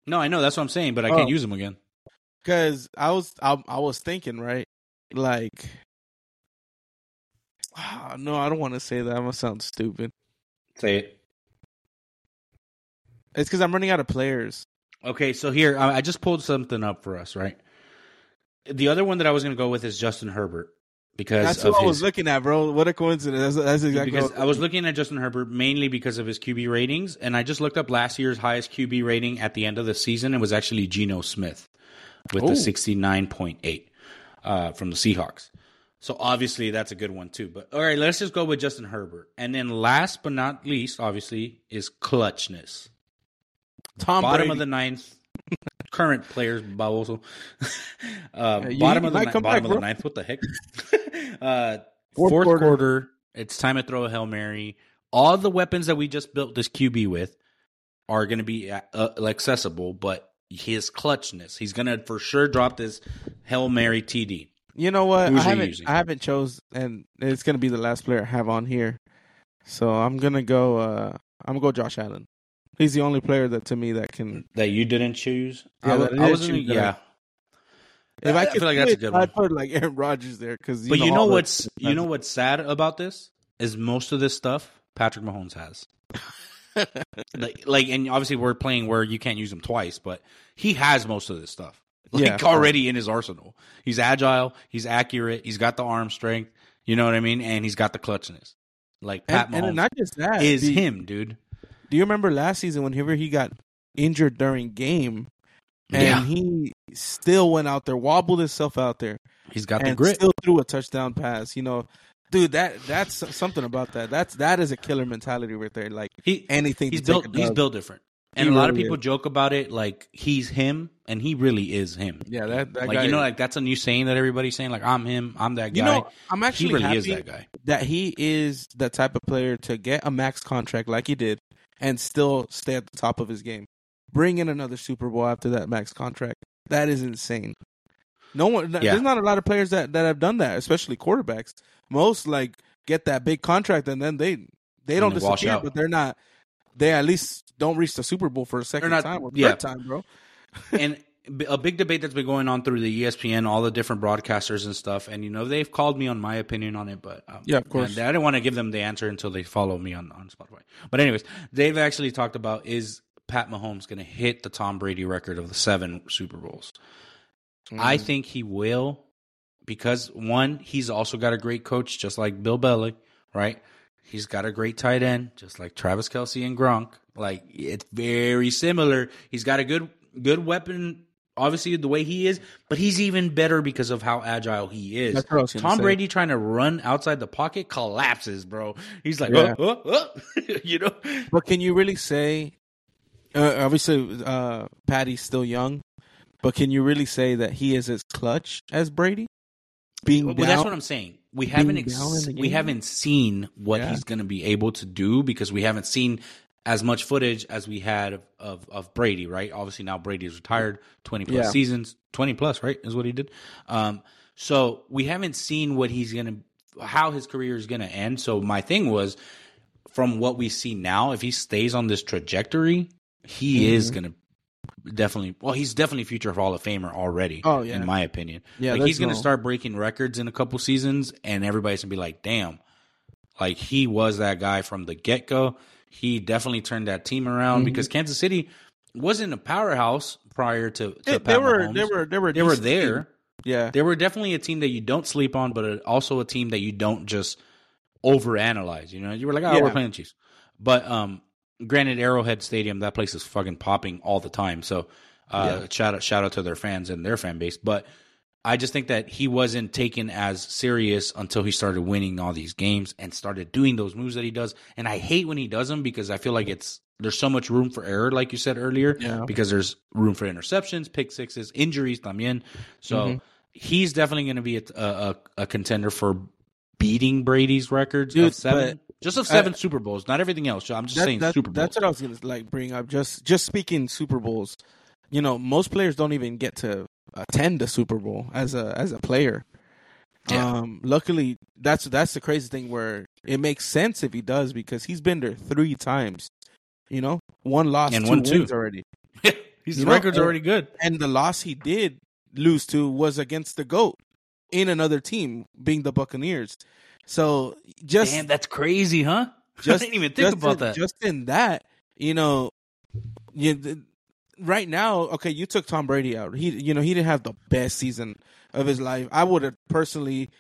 No, I know that's what I'm saying, but I Oh. can't use him again. Because I was I, I was thinking right, like, ah, no, I don't want to say that. I'm gonna sound stupid. Say it. It's because I'm running out of players. Okay, so here I just pulled something up for us, right? The other one that I was going to go with is Justin Herbert because That's what I was looking at, bro. What a coincidence. That's, that's exactly because what- I was looking at Justin Herbert mainly because of his QB ratings, and I just looked up last year's highest QB rating at the end of the season. It was actually Geno Smith with the sixty nine point eight uh, from the Seahawks. So obviously that's a good one too. But all right, let's just go with Justin Herbert, and then last but not least, obviously, is clutchness. Tom bottom Brady. of the ninth. Current players, Bob also. uh, Yeah, bottom of the ni- bottom back, of the ninth. What the heck? uh, Fourth fourth, quarter. quarter. It's time to throw a hail mary. All the weapons that we just built this QB with are going to be uh, uh, accessible, but his clutchness, he's going to for sure drop this hail mary TD. You know what? Who's I haven't using? I haven't chose, and it's gonna be the last player I have on here. So I'm gonna go. uh I'm gonna go Josh Allen. He's the only player that to me that can. that you didn't choose. Yeah, I, that I I didn't wasn't. choose. Yeah, If I, I could feel like that's a good. I'd put like Aaron Rodgers there because. but you know what's you know what's sad about this is most of this stuff Patrick Mahomes has. like, like, and obviously we're playing where you can't use him twice, but he has most of this stuff. Like Yeah. already in his arsenal. He's agile. He's accurate. He's got the arm strength. You know what I mean? And he's got the clutchness. Like Pat and, Mahomes and not just that is do, him, dude. Do you remember last season whenever he got injured during game, and Yeah. he still went out there, wobbled himself out there, He's got the grit. still threw a touchdown pass. You know, dude, that that's something about that. That's that is a killer mentality right there. Like he anything. he's built. He's built different. And He a lot of people is. joke about it, like he's him, and he really is him. Yeah, that, that like guy. you know, like that's a new saying that everybody's saying. Like I'm him. I'm that guy. you know, I'm actually he really happy is that guy. that he is the type of player to get a max contract like he did and still stay at the top of his game. Bring in another Super Bowl after that max contract. That is insane. No one. Yeah. There's not a lot of players that, that have done that, especially quarterbacks. Most like get that big contract and then they they don't disappear, but they're not. They at least don't reach the Super Bowl for a 2nd not- time or third yeah. time, bro. and a big debate that's been going on through the ESPN, all the different broadcasters and stuff. And you know, they've called me on my opinion on it, but um, Yeah, of course. I didn't want to give them the answer until they follow me on on Spotify. But anyways, they've actually talked about is Pat Mahomes going to hit the Tom Brady record of the seven Super Bowls? I Mm. think he will because one, he's also got a great coach, just like Bill Belichick, right? He's got a great tight end, just like Travis Kelce and Gronk. Like it's very similar. He's got a good good weapon, obviously the way he is, but he's even better because of how agile he is. That's what I was Tom say. Brady trying to run outside the pocket collapses, bro. He's like, Yeah. oh, oh, oh. you know. But can you really say? Uh, obviously, uh, Patty's still young, but can you really say that he is as clutch as Brady? Being Well, down, that's what I'm saying. We haven't ex- we haven't seen what Yeah. he's going to be able to do because we haven't seen as much footage as we had of, of, of Brady, right? Obviously now Brady is retired, 20 plus Yeah. seasons, 20 plus, right? Is what he did. Um, so we haven't seen what he's going to how his career is going to end. So my thing was from what we see now, if he stays on this trajectory, he Mm-hmm. is going to definitely well he's definitely future hall of famer already Oh, yeah. in my opinion Yeah, like he's gonna start breaking records in a couple seasons and everybody's gonna be like damn like he was that guy from the get-go he definitely turned that team around Mhm. because kansas city wasn't a powerhouse prior to, to They, were, they were, they were, they were there team. Yeah, they were definitely a team that you don't sleep on but also a team that you don't just overanalyze you know you were like oh Yeah. we're playing the chiefs but um granted arrowhead stadium that place is fucking popping all the time so uh Yeah. shout out shout out to their fans and their fan base but i just think that he wasn't taken as serious until he started winning all these games and started doing those moves that he does and i hate when he does them because i feel like it's there's so much room for error like you said earlier Yeah. because there's room for interceptions pick sixes injuries también so Mhm. he's definitely going to be a, a, a contender for beating Brady's records Dude, of seven, just of seven Super Bowls, not everything else. I'm just That- saying that- Super Bowls. That's what I was gonna like bring up. Just, just speaking Super Bowls. You know, most players don't even get to attend the Super Bowl as a as a player. Yeah. Um, luckily, that's that's the crazy thing where it makes sense if he does because he's been there three times. You know, one loss And two two. wins already. His You record's and- already good. and the loss he did lose to was against the goat in another team, being the Buccaneers. So just Damn, that's crazy, huh? just I didn't even think about in, that. Just in that, you know, you right now, okay, you took Tom Brady out. He, you know, he didn't have the best season of his life. I would have personally,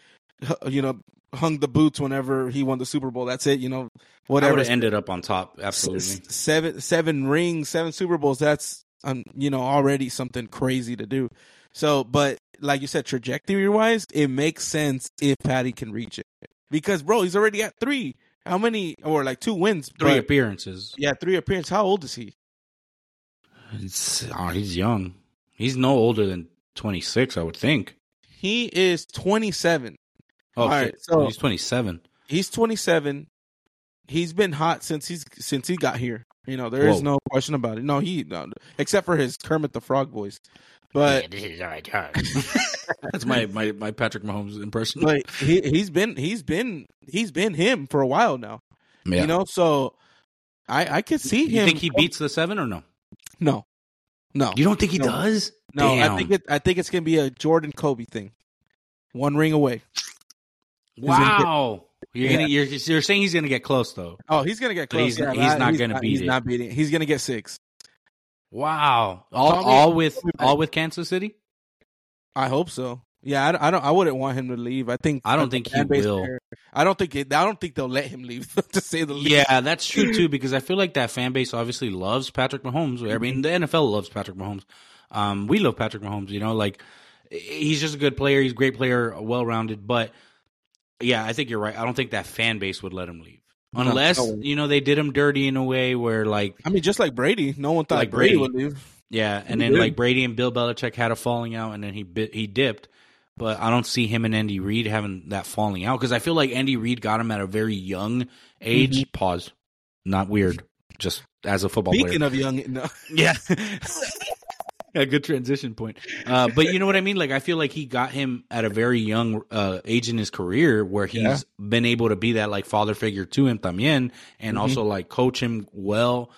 you know, hung the boots whenever he won the Super Bowl. That's it. You know, I whatever. would have ended up on top. Absolutely. seven seven rings, seven Super Bowls. That's um, you know already something crazy to do. So, but like you said, trajectory wise, it makes sense if Patty can reach it because bro, he's already at three. How many or like two wins? Three but- appearances. yeah, three appearances. How old is he? It's, oh, he's young. He's no older than 26, I would think. He is twenty seven. Oh, All right, so- he's 27. He's twenty seven. He's been hot since he's since he got here. You know, there is Whoa. no question about it. No, he no, except for his Kermit the Frog voice. But this is all right. That's my, my, my Patrick Mahomes impression. but he he's been he's been he's been him for a while now. yeah. You know, so I I could see You him. think he beats the seven or no? No, no, You don't think he No. does? no. Damn. I think it. I think it's gonna be a Jordan Kobe thing. One ring away. gonna get- Wow. You're Yeah. gonna you're, you're saying he's gonna get close though. Oh, he's gonna get But close. he's- yeah, he's not gonna beat He's it. not beating. He's gonna get six. Wow. All all with all with Kansas City? I hope so. Yeah, I, don't- I don't. I wouldn't want him to leave. I think. I don't think he will. there- I don't think. It, I don't think they'll let him leave. to say the least. Yeah, that's true too. Because I feel like that fan base obviously loves Patrick Mahomes. I mean, the NFL loves Patrick Mahomes. Um, we love Patrick Mahomes. You know, like he's just a good player. He's a great player, well rounded. But yeah, I think you're right. I don't think that fan base would let him leave unless no way. you know they did him dirty in a way where like I mean, just like Brady, no one thought Like Brady, Brady. would leave. yeah, and He then did. like Brady and Bill Belichick had a falling out, and then he bit, he dipped. But I don't see him and Andy Reid having that falling out because I feel like Andy Reid got him at a very young age. Mm-hmm. Pause. Not weird. Just as a football player. Speaking of young, no. Yeah. a good transition point. Uh, but you know what I mean? Like, I feel like he got him at a very young uh, age in his career where he's Yeah. been able to be that like father figure to him también and Mhm. also like coach him well.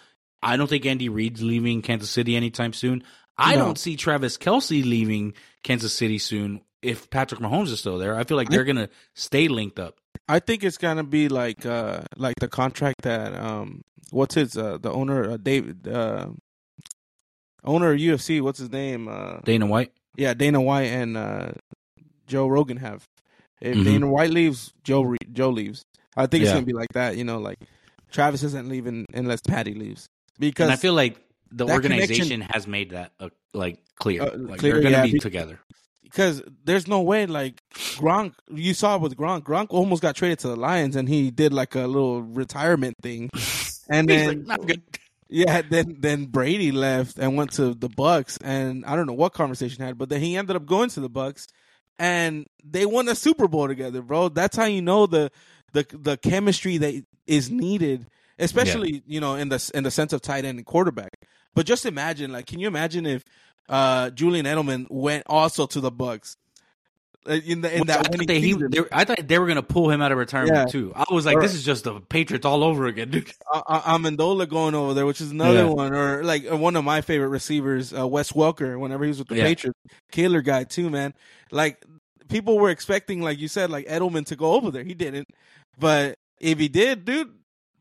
I don't think Andy Reid's leaving Kansas City anytime soon. I No. don't see Travis Kelce leaving Kansas City soon if Patrick Mahomes is still there. I feel like they're going to stay linked up. I think it's gonna be like uh like the contract that um what's his uh the owner uh, David uh owner of UFC what's his name uh Dana White. yeah Dana White and uh Joe Rogan have if Mhm. Dana White leaves Joe Re- Joe leaves I think it's Yeah. gonna be like that you know like Travis isn't leaving unless Patty leaves because And I feel like the organization has made that uh, like clear. Uh, like clear, they're going to yeah, be be- together. Because there's no way like Gronk you saw with Gronk Gronk almost got traded to the Lions and he did like a little retirement thing and He's then like, not good. Yeah, then then Brady left and went to the Bucks, and I don't know what conversation had, but then he ended up going to the Bucks, and they won a Super Bowl together, bro. That's how you know the the the chemistry that is needed, especially you know in the in the sense of tight end and quarterback. But just imagine, like, can you imagine if uh Julian Edelman went also to the Bucks Uh, in the in Which I that thought they, he, they, I thought they were gonna pull him out of retirement Yeah. too. I was like, Or- this is just the Patriots all over again, dude. uh, Amendola going over there, which is another Yeah. one, or like uh, one of my favorite receivers, uh, Wes Welker. Whenever he was with the Yeah. Patriots, killer guy too, man. Like people were expecting, like you said, like Edelman to go over there. He didn't, but if he did, dude.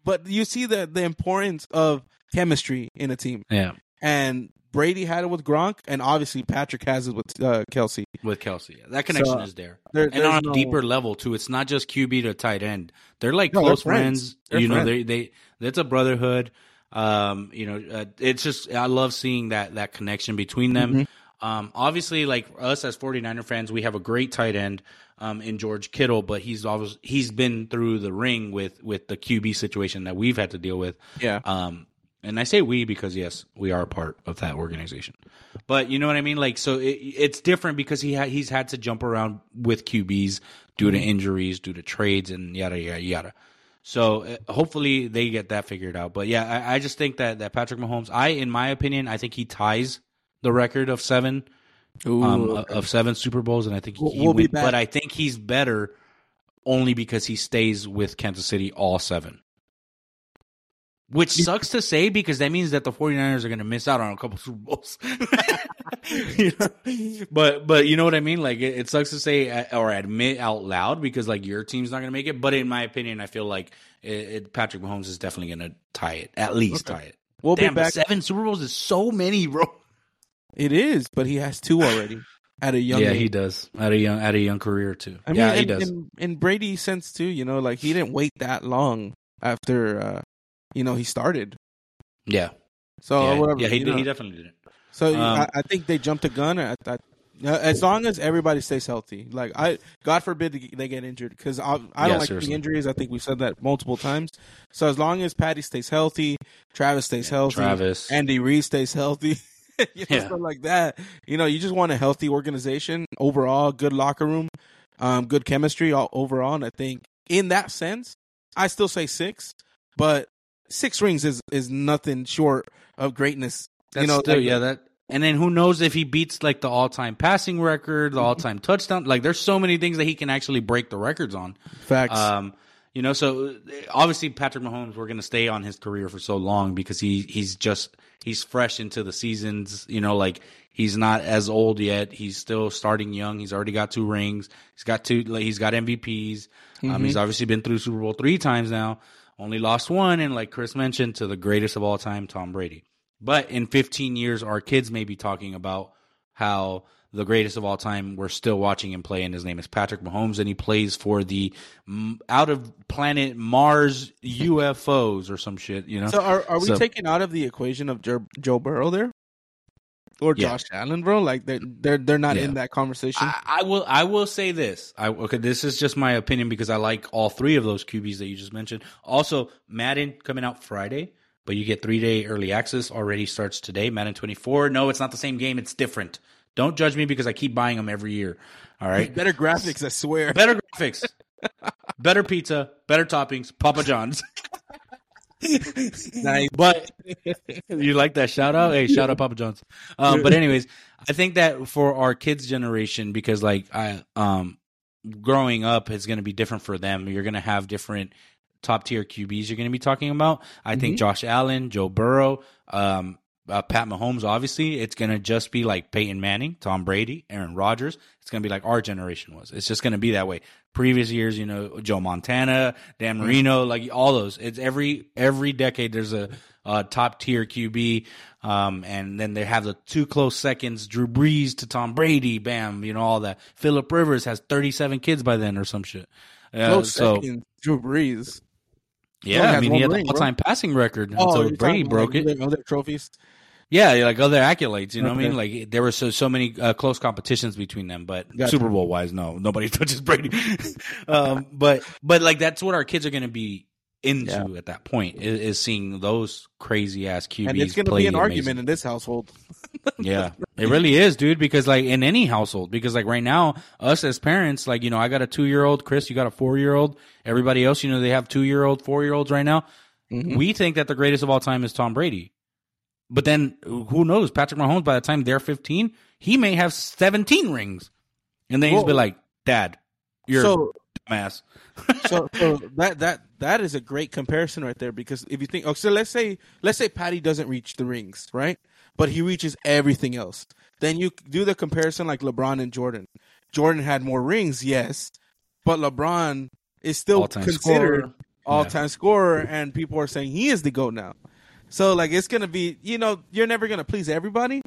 But you see the the importance of chemistry in a team, Yeah, and Brady had it with Gronk, and obviously Patrick has it with uh, Kelce. with Kelce, yeah. that connection So, is there, There, and on a no- deeper level too. It's not just QB to tight end; they're like No, they're close friends. friends. They're you know, friends. they they it's a brotherhood. Um, you know, uh, it's just I love seeing that that connection between them. Mhm. Um, obviously, like us as 49er fans, we have a great tight end um, in George Kittle, but he's always he's been through the ring with with the QB situation that we've had to deal with. Yeah, Um, and I say we because yes, we are a part of that organization. But you know what I mean? Like, so it, it's different because he ha- he's had to jump around with QBs due to injuries, due to trades, and yada yada yada. So uh, hopefully they get that figured out. But yeah, I, I just think that that Patrick Mahomes, I in my opinion, I think he ties the record of seven Ooh, um, okay. of seven Super Bowls, and I think We'll- he we'll be. But I think he's better only because he stays with Kansas City all seven. Which sucks to say because that means that the 49ers are going to miss out on a couple Super Bowls. You know? But but you know what I mean? Like it, it sucks to say uh, or admit out loud because like your team's not going to make it. But in my opinion, I feel like it, it, Patrick Mahomes is definitely going to tie it, at least Okay. tie it. we'll Damn, be back. seven Super Bowls is so many, bro. It is, but he has two already at a young yeah, age. he does at a young at a young career too. I mean, yeah, he does. In, in Brady's sense too, you know, like he didn't wait that long after, uh, you know, he started. yeah, So yeah, whatever. yeah, he, did, he definitely did it. So um, I, I think they jumped a gun. I, I, as long as everybody stays healthy, like I, God forbid they- get injured because I, I don't like the injuries. I think we've said that multiple times. So as long as Patty stays healthy, Travis stays healthy, Travis, Andy Reid stays healthy. you know, Yeah. stuff like that. You know, you just want a healthy organization overall, good locker room, um, good chemistry all overall. And I think in that sense, I still say six, but six rings is is nothing short of greatness. That's you know, still, like- yeah, that. And then who knows if he beats like the all-time passing record, the all-time touchdown. Like, there's so many things that he can actually break the records on. facts. Um, You know, so obviously Patrick Mahomes, we're going to stay on his career for so long because he he's just he's fresh into the seasons. You know, like he's not as old yet. He's still starting young. He's already got two rings. He's got two. Like, he's got MVPs. Mm-hmm. Um, he's obviously been through Super Bowl three times now. Only lost one, and like Chris mentioned, to the greatest of all time, Tom Brady. But in 15 years, our kids may be talking about how the greatest of all time. We're still watching him play, and his name is Patrick Mahomes, and he plays for the mm, out of planet Mars UFOs or some shit. You know. So are are we so, taking out of the equation of Joe, Joe Burrow there? Or yeah. Josh Allen, bro, like they're they're they're not yeah. in that conversation. I, I, will I will say this. I okay, this is just my opinion because I like all three of those QBs that you just mentioned. Also, Madden coming out Friday but you get three day early access already starts today. Madden 24. No, it's not the same game. It's different. Don't judge me because I keep buying them every year. All right. Better graphics, I swear. Better graphics. better pizza, better toppings, Papa John's. nice. But you like that shout out? Hey, shout out Papa John's. Um, but anyways, I think that for our kids generation, because like I um growing up is gonna be different for them. You're gonna have different top tier QBs you're gonna be talking about. I mm-hmm. think Josh Allen, Joe Burrow, um, uh, Pat Mahomes, obviously, it's going to just be like Peyton Manning, Tom Brady, Aaron Rodgers. It's going to be like our generation was. It's just going to be that way. Previous years, you know, Joe Montana, Dan mm-hmm. Marino, like all those. It's every every decade there's a, a top tier QB, um, and then they have the two close seconds, Drew Brees to Tom Brady, bam, you know all that. Philip Rivers has 37 kids by then or some shit. Uh, close so, seconds, Drew Brees. Yeah, I mean, he had the all-time passing record oh, until Brady broke like it. Other trophies. Yeah, like other accolades, you know okay. what I mean? Like there were so so many uh, close competitions between them, but gotcha. Super Bowl wise, no, nobody touches Brady. um, but but like that's what our kids are going to be into yeah. at that point is, is, seeing those crazy ass QBs. And it's going to be an amazing. argument in this household. yeah, it really is, dude. Because like in any household, because like right now, us as parents, like you know, I got a two year old, Chris, you got a four year old. Everybody else, you know, they have two year old, four year olds right now. Mm-hmm. We think that the greatest of all time is Tom Brady. But then who knows? Patrick Mahomes, by the time they're 15, he may have 17 rings. And then he's be like, Dad, you're so, dumbass. so, so that that that is a great comparison right there because if you think, oh, so let's say let's say Patty doesn't reach the rings, right? But he reaches everything else. Then you do the comparison like LeBron and Jordan. Jordan had more rings, yes, but LeBron is still all-time considered scorer. all-time yeah. scorer, and people are saying he is the goat now. So like it's gonna be, you know, you're never gonna please everybody,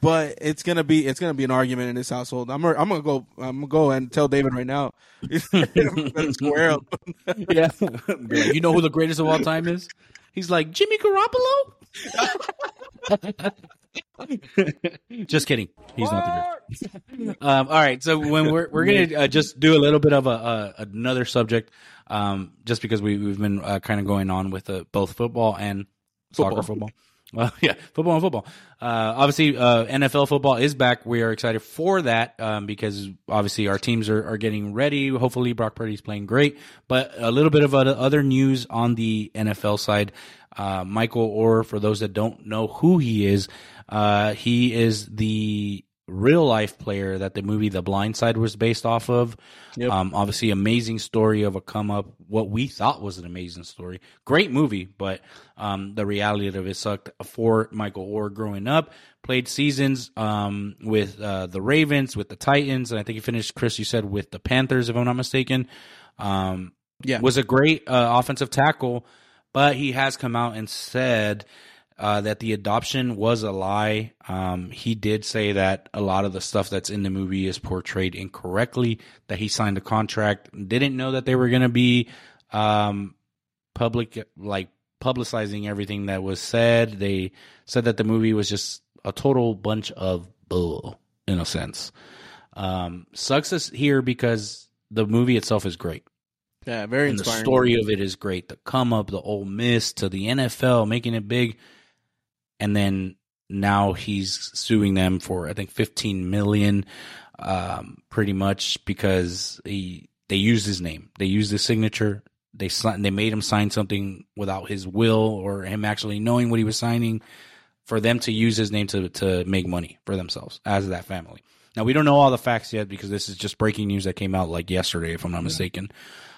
but it's gonna be it's gonna be an argument in this household. I'm I'm gonna go I'm gonna go and tell David right now. square up. yeah, you know who the greatest of all time is? He's like Jimmy Garoppolo. just kidding. He's not the greatest. Um, all right, so when we're we're gonna uh, just do a little bit of a, a another subject, um, just because we we've been uh, kind of going on with uh, both football and football. soccer football. Well, yeah, football and football. Uh, obviously, uh, NFL football is back. We are excited for that um, because obviously our teams are, are getting ready. Hopefully, Brock Purdy's playing great. But a little bit of other news on the NFL side. Uh, Michael Oher, for those that don't know who he is, uh, he is the real life player that the movie The Blind Side was based off of. Yep. Um, obviously, amazing story of a come up. What we thought was an amazing story. Great movie, but um, the reality of it sucked for Michael Oher growing up. Played seasons um, with uh, the Ravens, with the Titans, and I think he finished. Chris, you said with the Panthers, if I'm not mistaken. Um, yeah, was a great uh, offensive tackle, but he has come out and said uh, that the adoption was a lie. Um, he did say that a lot of the stuff that's in the movie is portrayed incorrectly. That he signed a contract, didn't know that they were going to be um, public, like publicizing everything that was said. They said that the movie was just a total bunch of bull, in a sense. Um, sucks us here because the movie itself is great. Yeah, very and inspiring. The story of it is great. The come up, the Ole Miss to the NFL, making it big and then now he's suing them for I think 15 million, um, pretty much because he they used his name, they used his signature, they they made him sign something without his will or him actually knowing what he was signing, for them to use his name to to make money for themselves as that family. Now we don't know all the facts yet because this is just breaking news that came out like yesterday, if I'm not mistaken.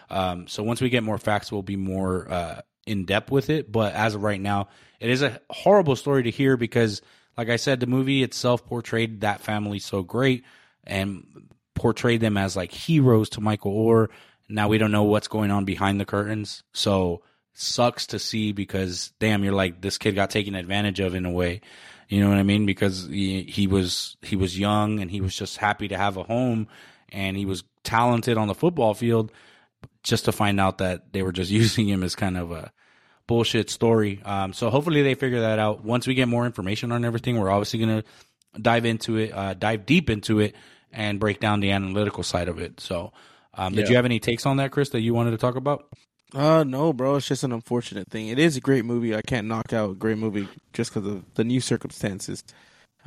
Um, so once we get more facts, we'll be more uh, in depth with it. But as of right now, it is a horrible story to hear because, like I said, the movie itself portrayed that family so great and portrayed them as like heroes to Michael Oher. Now we don't know what's going on behind the curtains. So sucks to see because damn, you're like this kid got taken advantage of in a way. You know what I mean? Because he, he was he was young and he was just happy to have a home and he was talented on the football field just to find out that they were just using him as kind of a bullshit story. Um, so hopefully they figure that out. Once we get more information on everything, we're obviously going to dive into it, uh, dive deep into it and break down the analytical side of it. So, um, did Yeah. you have any takes on that, Chris, that you wanted to talk about? Uh no, bro. It's just an unfortunate thing. It is a great movie. I can't knock out a great movie just because of the new circumstances.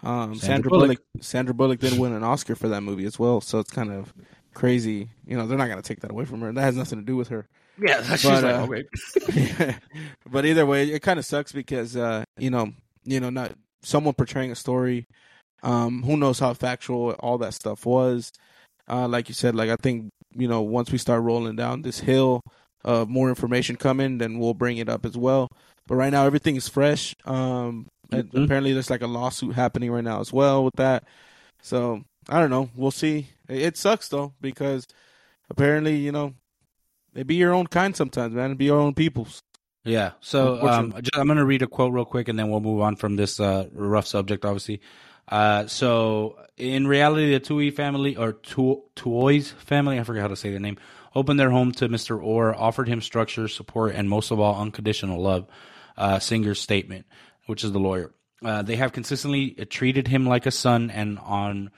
Um, Sandra Sandra, Bullock. Bullock. Sandra Bullock did win an Oscar for that movie as well, so it's kind of crazy. You know, they're not gonna take that away from her. That has nothing to do with her. Yeah, that's But, uh, but either way, it kind of sucks because uh, you know, you know, not someone portraying a story. Um, who knows how factual all that stuff was? Uh, like you said, like I think you know, once we start rolling down this hill of more information coming, then we'll bring it up as well. But right now, everything is fresh. Um, and Mhm. apparently, there's like a lawsuit happening right now as well with that. So I don't know. We'll see. It sucks though because apparently, you know, they be your own kind sometimes, man. Be your own peoples. Yeah. So um, just, I'm going to read a quote real quick, and then we'll move on from this uh, rough subject, obviously. Uh, so in reality, the Tui family or Tu- Tuoy's family, I forget how to say the name, opened their home to Mr. Oher, offered him structure, support, and most of all, unconditional love. Uh, Singer's statement, which is the lawyer. Uh, they have consistently treated him like a son and on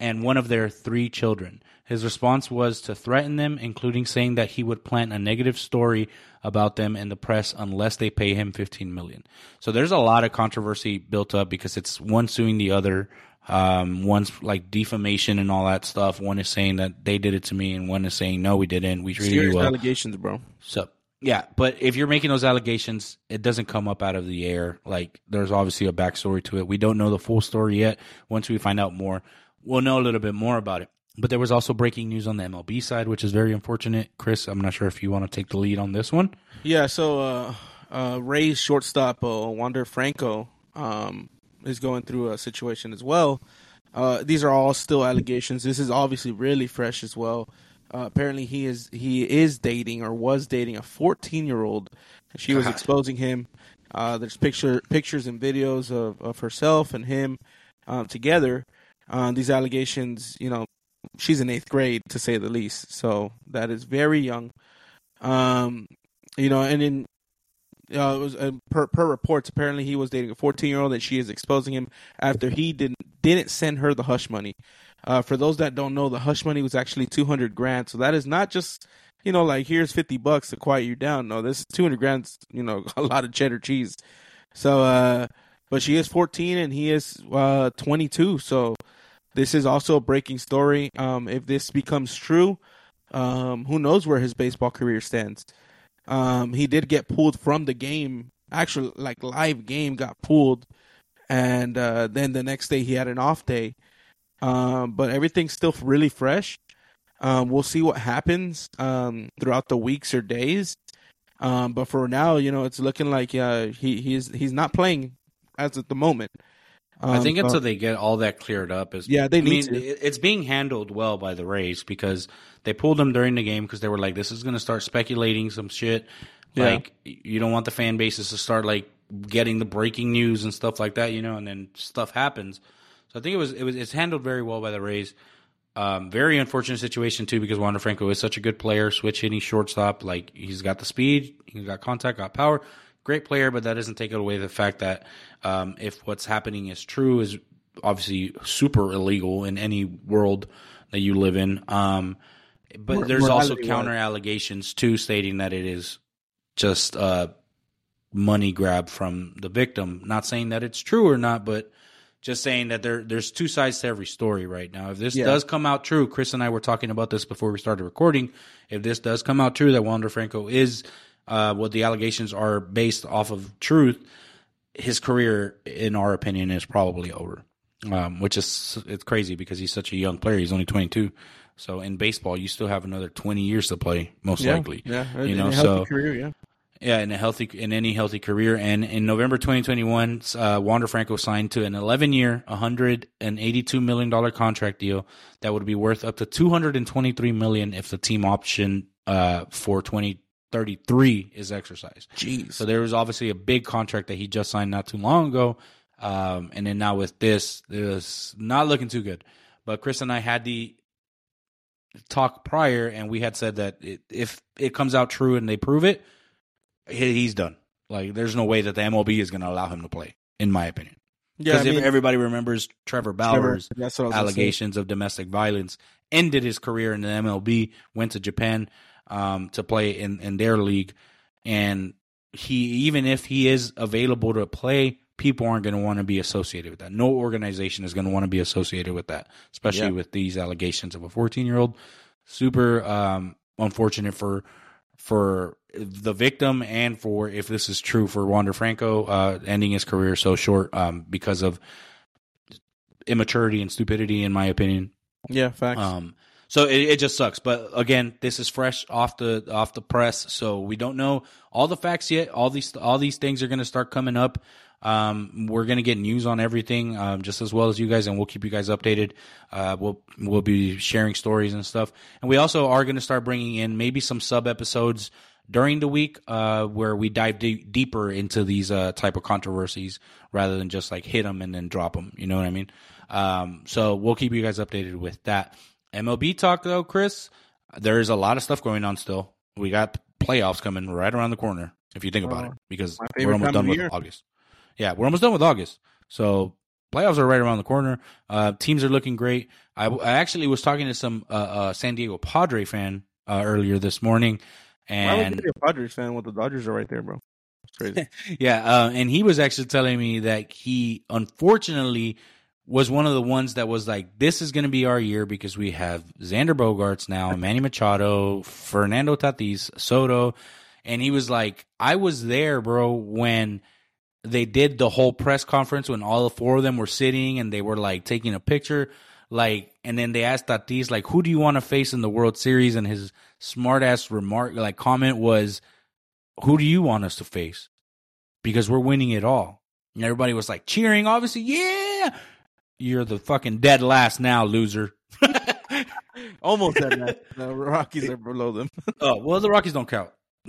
and one of their three children. His response was to threaten them, including saying that he would plant a negative story about them in the press unless they pay him 15 million. So there's a lot of controversy built up because it's one suing the other. Um, one's like defamation and all that stuff. One is saying that they did it to me, and one is saying no, we didn't. We treated Serious you well. allegations, bro. So yeah, but if you're making those allegations, it doesn't come up out of the air. Like there's obviously a backstory to it. We don't know the full story yet. Once we find out more, we'll know a little bit more about it. But there was also breaking news on the MLB side, which is very unfortunate. Chris, I'm not sure if you want to take the lead on this one. Yeah, so uh, uh, Ray's shortstop, uh, Wander Franco, um, is going through a situation as well. Uh, these are all still allegations. This is obviously really fresh as well. Uh, apparently, he is he is dating or was dating a 14 year old. She was exposing him. Uh, there's picture pictures and videos of, of herself and him um, together. Uh, these allegations, you know, she's in eighth grade to say the least. So that is very young. Um, you know, and in uh, it was uh, per per reports. Apparently, he was dating a 14 year old, and she is exposing him after he didn't didn't send her the hush money. Uh, for those that don't know, the hush money was actually 200 grand. So that is not just you know like here's 50 bucks to quiet you down. No, this 200 grand. You know, a lot of cheddar cheese. So, uh, but she is 14 and he is uh 22. So this is also a breaking story. Um, if this becomes true, um, who knows where his baseball career stands? Um, he did get pulled from the game. Actually, like live game got pulled, and uh, then the next day he had an off day. Um, but everything's still really fresh. Um, we'll see what happens um, throughout the weeks or days. Um, but for now, you know, it's looking like uh, he he's he's not playing as at the moment. I Um, think so- until they get all that cleared up is Yeah, they I need mean, to. It's being handled well by the Rays because they pulled him during the game because they were like, "This is going to start speculating some shit." Yeah. Like you don't want the fan bases to start like getting the breaking news and stuff like that, you know, and then stuff happens. So I think it was it was it's handled very well by the Rays. Um, very unfortunate situation too because Wander Franco is such a good player, switch hitting shortstop. Like he's got the speed, he's got contact, got power. Great player, but that doesn't take away the fact that um, if what's happening is true, is obviously super illegal in any world that you live in. Um, but Mor- there's also counter allegations too, stating that it is just a money grab from the victim. Not saying that it's true or not, but just saying that there there's two sides to every story right now. If this Yeah. does come out true, Chris and I were talking about this before we started recording. If this does come out true that Wander Franco is uh, what the allegations are based off of truth, his career, in our opinion, is probably over. Um, which is it's crazy because he's such a young player. He's only 22. So in baseball, you still have another 20 years to play, most yeah, likely. Yeah, You in know, a healthy so- career, yeah. Yeah, in a healthy, in any healthy career. And in November 2021, uh, Wander Franco signed to an 11 year, 182 million dollar contract deal that would be worth up to 223 million if the team option uh, for 2033 is exercised. Jeez. So there was obviously a big contract that he just signed not too long ago. Um, and then now with this, it was not looking too good. But Chris and I had the talk prior, and we had said that it, if it comes out true and they prove it, he, he's done. Like, there's no way that the MLB is going to allow him to play, in my opinion. yeah, Because I mean, everybody remembers Trevor Trevor, Bauer's that's what I was gonna say. allegations of domestic violence, ended his career in the MLB, went to Japan um, to play in, in their league, and he even if he is available to play, people aren't going to want to be associated with that. No organization is going to want to be associated with that, especially Yeah. with these allegations of a 14 year old. Super um, unfortunate for for the victim and for if this is true for Wander Franco uh, ending his career so short um, because of immaturity and stupidity, in my opinion. Yeah, facts. Um, so it, it just sucks. But again, this is fresh off the off the press, so we don't know all the facts yet. All these all these things are going to start coming up. Um, we're going to get news on everything, um, just as well as you guys, and we'll keep you guys updated. Uh, we'll we'll be sharing stories and stuff, and we also are going to start bringing in maybe some sub episodes during the week uh, where we dive de- deeper into these uh, type of controversies rather than just like hit them and then drop them. You know what I mean? Um, so we'll keep you guys updated with that. MLB talk though, Chris. There is a lot of stuff going on still. We got playoffs coming right around the corner. If you think about it, because we're almost done with year. August. Yeah, we're almost done with August. So playoffs are right around the corner. Uh, teams are looking great. I, I actually was talking to some uh, uh, San Diego Padre fan uh, earlier this morning, Why would and you be a Padres fan when the Dodgers are right there, bro? It's crazy. yeah, uh, and he was actually telling me that he unfortunately was one of the ones that was like, "This is going to be our year because we have Xander Bogaerts now, Manny Machado, Fernando Tatis, Soto," and he was like, "I was there, bro, when." They did the whole press conference when all the four of them were sitting and they were like taking a picture, like, and then they asked Tatis like, "Who do you want to face in the World Series?" And his smart ass remark, like, comment was, "Who do you want us to face?" because we're winning it all. And everybody was like cheering, obviously, yeah. You're the fucking dead last now, loser. Almost at that. The Rockies are below them. oh, well, the Rockies don't count.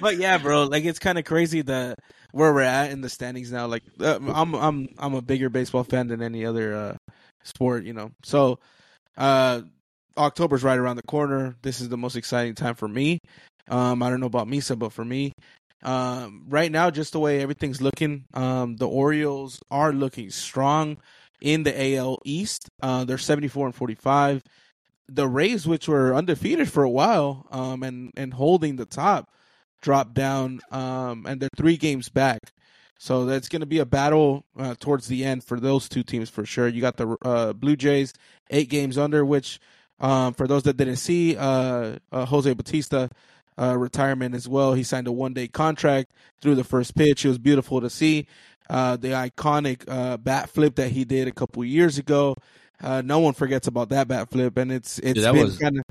but yeah, bro, like it's kind of crazy that where we're at in the standings now. Like uh, I'm, I'm, I'm a bigger baseball fan than any other uh, sport, you know. So, uh, October's right around the corner. This is the most exciting time for me. Um, I don't know about Misa, but for me, um, right now, just the way everything's looking, um, the Orioles are looking strong in the AL East. Uh, they're 74 and 45 the Rays, which were undefeated for a while, um, and and holding the top, dropped down, um, and they're three games back. So that's going to be a battle uh, towards the end for those two teams for sure. You got the uh, Blue Jays eight games under, which um, for those that didn't see, uh, uh, Jose Bautista uh, retirement as well. He signed a one day contract through the first pitch. It was beautiful to see. Uh, the iconic uh, bat flip that he did a couple years ago. Uh, no one forgets about that bat flip, and it's it's that been kind of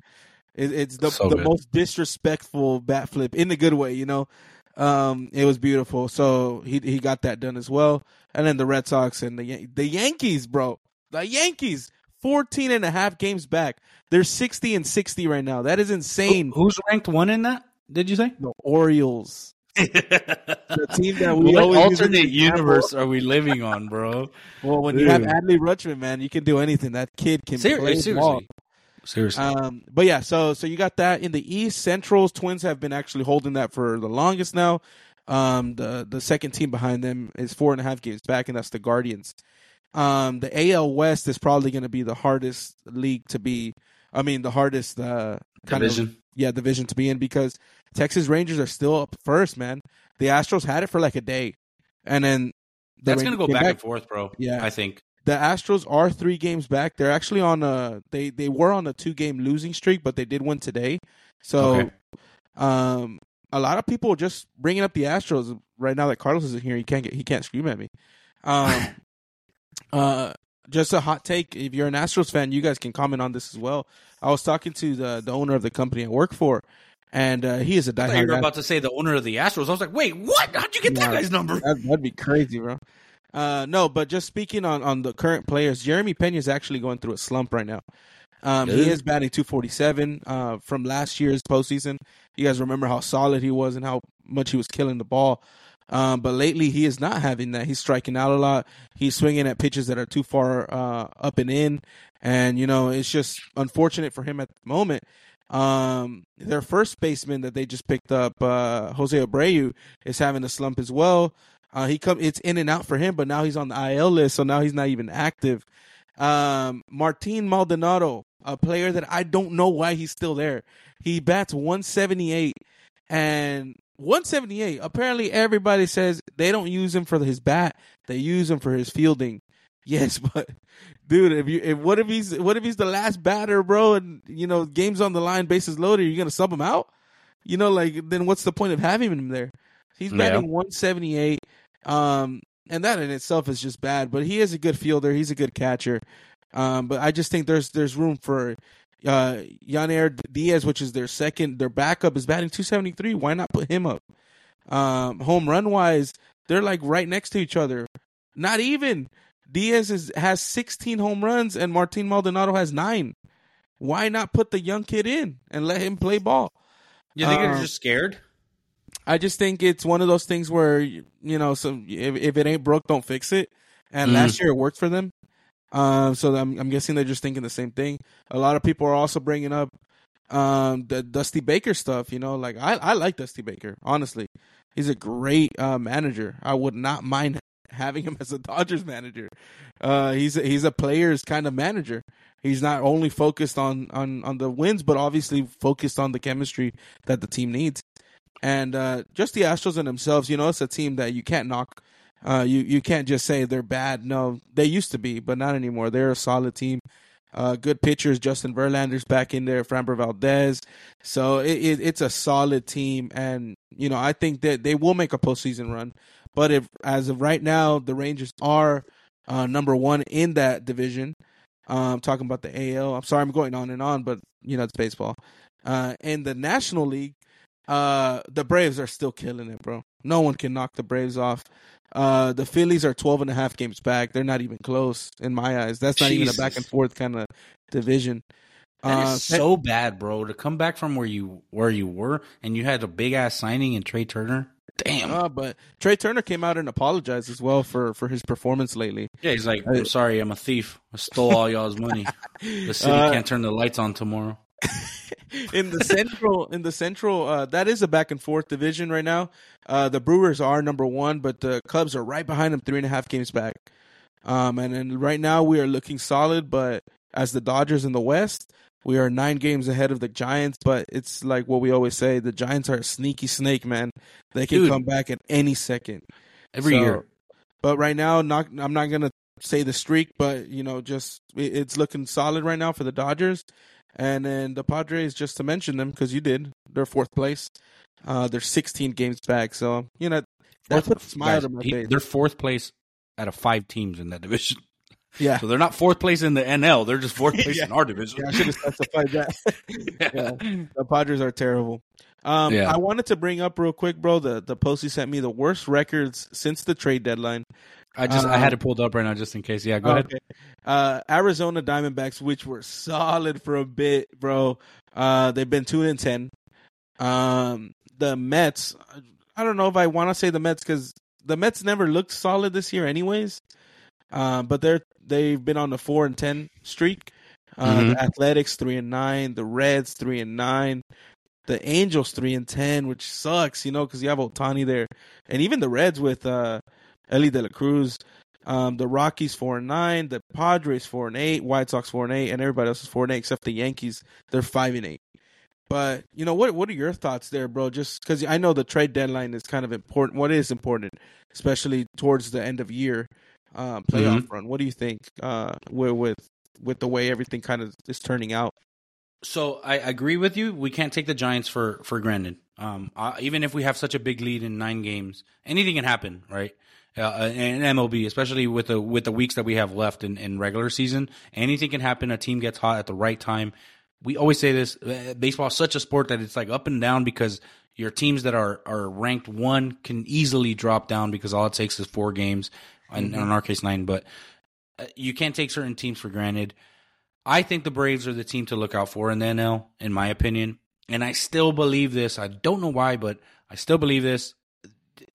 it, it's the so the most disrespectful bat flip in a good way, you know. Um, it was beautiful. So he he got that done as well. And then the Red Sox and the the Yankees, bro. The Yankees 14 and a half games back. They're 60 and 60 right now. That is insane. Who's ranked one in that? Did you say? The Orioles. The team that we what always use as an alternate example. universe are we living on, bro? Well, when you have Adley Rutschman, man, you can do anything. That kid can Ser- play ball. seriously, seriously. Um, but yeah, so so you got that in the East. Central's Twins have been actually holding that for the longest now. Um, the the second team behind them is four and a half games back, and that's the Guardians. Um, the AL West is probably going to be the hardest league to be. I mean, the hardest uh, kind of Division. yeah division to be in because Texas Rangers are still up first, man. The Astros had it for like a day, and then the That's gonna go came back, and forth, bro. Yeah. I think. the Astros are three games back. They're actually on a they they were on a two game losing streak, but they did win today. So, Okay. um, a lot of people just bringing up the Astros right now that Carlos isn't here. He can't get he can't scream at me. Um, uh, just a hot take. If you're an Astros fan, you guys can comment on this as well. I was talking to the the owner of the company I work for, and uh, he is a diehard. you were about to say the owner of the Astros. I was like, wait, what? How'd you get that guy's number? That, that'd be crazy, bro. Uh, no, but just speaking on, on the current players, Jeremy Pena is actually going through a slump right now. Um, he is batting 247 uh, from last year's postseason. You guys remember how solid he was and how much he was killing the ball. Um, but lately, he is not having that. He's striking out a lot. He's swinging at pitches that are too far uh, up and in. And, you know, it's just unfortunate for him at the moment. Um, their first baseman that they just picked up, uh, Jose Abreu, is having a slump as well. Uh, he come it's in and out for him, but now he's on the IL list, so now he's not even active. Um, Martin Maldonado, a player that I don't know why he's still there. He bats 178 and 178. Apparently, everybody says they don't use him for his bat; they use him for his fielding. Yes, but dude, if you if what if he's what if he's the last batter, bro, and you know games on the line, bases loaded, you're gonna sub him out? You know, like then what's the point of having him there? He's Yeah. batting 178. Um, and that in itself is just bad. But he is a good fielder. He's a good catcher. Um, but I just think there's there's room for uh Yainer Diaz, which is their second, their backup is batting 273. Why not put him up? Um, home run wise, they're like right next to each other. Not even Diaz is, has 16 home runs and Martin Maldonado has nine. Why not put the young kid in and let him play ball? You think Um, they're just scared? I just think it's one of those things where you know, so if, if it ain't broke, don't fix it. And Mhm. last year it worked for them. Um, so I'm, I'm guessing they're just thinking the same thing. A lot of people are also bringing up um the Dusty Baker stuff. You know, like I I like Dusty Baker. Honestly, he's a great uh, manager. I would not mind having him as a Dodgers manager. Uh, he's a, he's a player's kind of manager. He's not only focused on on on the wins, but obviously focused on the chemistry that the team needs. And uh, just the Astros in themselves, you know, it's a team that you can't knock. Uh, you you can't just say they're bad. No, they used to be, but not anymore. They're a solid team. Uh, good pitchers. Justin Verlander's back in there. Framber Valdez. So it, it, it's a solid team, and you know I think that they will make a postseason run. But if as of right now, the Rangers are uh, number one in that division. Um, talking about the AL. I'm sorry, I'm going on and on, but you know it's baseball. Uh, in the National League, uh, the Braves are still killing it, bro. No one can knock the Braves off. Uh, the Phillies are 12 and a half games back. They're not even close in my eyes. That's not even a back and forth kind of division. That Uh, is so bad, bro. To come back from where you where you were and you had a big ass signing in Trea Turner. Damn. uh, but Trea Turner came out and apologized as well for, for his performance lately. yeah, he's like, I'm sorry, I'm a thief. I stole all y'all's money. The city Uh, can't turn the lights on tomorrow. in the central in the central uh that is a back and forth division right now. Uh the brewers are number one but the cubs are right behind them three and a half games back. Um and then right now we are looking solid but as the dodgers in the west we are nine games ahead of the giants but it's like what we always say the giants are a sneaky snake man. They can Dude. come back at any second. Every So- year. but right now not i'm not gonna say the streak but you know just it- it's looking solid right now for the dodgers and then the Padres, just to mention them, because you did, they're fourth place. Uh, they're 16 games back, so you know that Fourth- puts a smile guys, to my face. They're fourth place out of five teams in that division. Yeah, So they're not fourth place in the NL. They're just fourth place Yeah. in our division. yeah, I should have specified that. yeah. The Padres are terrible. Um, Yeah. I wanted to bring up real quick, bro. The the Posty sent me the worst records since the trade deadline. I just I Um, had it pulled up right now just in case. Yeah, go ahead. Uh, Arizona Diamondbacks, which were solid for a bit, bro. Uh, they've been two and ten. Um, the Mets. I don't know if I want to say the Mets because the Mets never looked solid this year, anyways. Um, but they're they've been on the four and ten streak. Uh, Mhm. The Athletics three and nine. The Reds three and nine. The Angels three and ten, which sucks, you know, because you have Ohtani there, and even the Reds with uh, Elly De La Cruz. Um, the Rockies four and nine, the Padres four and eight, White Sox four and eight, and everybody else is four and eight except the Yankees. They're five and eight. But you know what? What are your thoughts there, bro? Just because I know the trade deadline is kind of important. What is important, especially towards the end of year uh, playoff run? What do you think? Uh, with with with the way everything kind of is turning out. So I agree with you. We can't take the Giants for for granted. Um, uh, even if we have such a big lead in nine games, anything can happen, right? Uh, in MLB, especially with the with the weeks that we have left in, in regular season. Anything can happen. A team gets hot at the right time. We always say this: uh, baseball is such a sport that it's like up and down because your teams that are are ranked one can easily drop down because all it takes is four games, and Mm-hmm. in our case nine. But uh, you can't take certain teams for granted. I think the Braves are the team to look out for in the NL, in my opinion. And I still believe this. I don't know why, but I still believe this.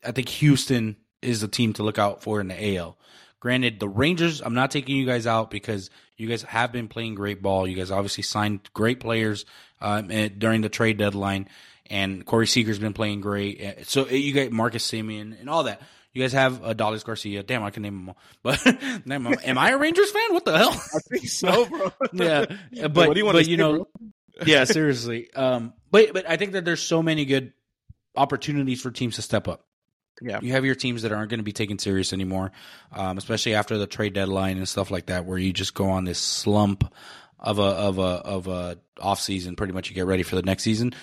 I think Houston is the team to look out for in the AL. Granted, the Rangers, I'm not taking you guys out because you guys have been playing great ball. You guys obviously signed great players um, eh, during the trade deadline, and Corey Seager's been playing great. Eh, So eh, you got Marcus Semien and all that. You guys have uh, Adolis Garcia. Damn, I can name them all. But am I a Rangers fan? What the hell? I think so, bro. yeah, but what do you want but to you say, know, yeah, seriously. Um, but but I think that there's so many good opportunities for teams to step up. Yeah. You have your teams that aren't going to be taken serious anymore, um, especially after the trade deadline and stuff like that, where you just go on this slump of a of a of a off season. Pretty much, you get ready for the next season.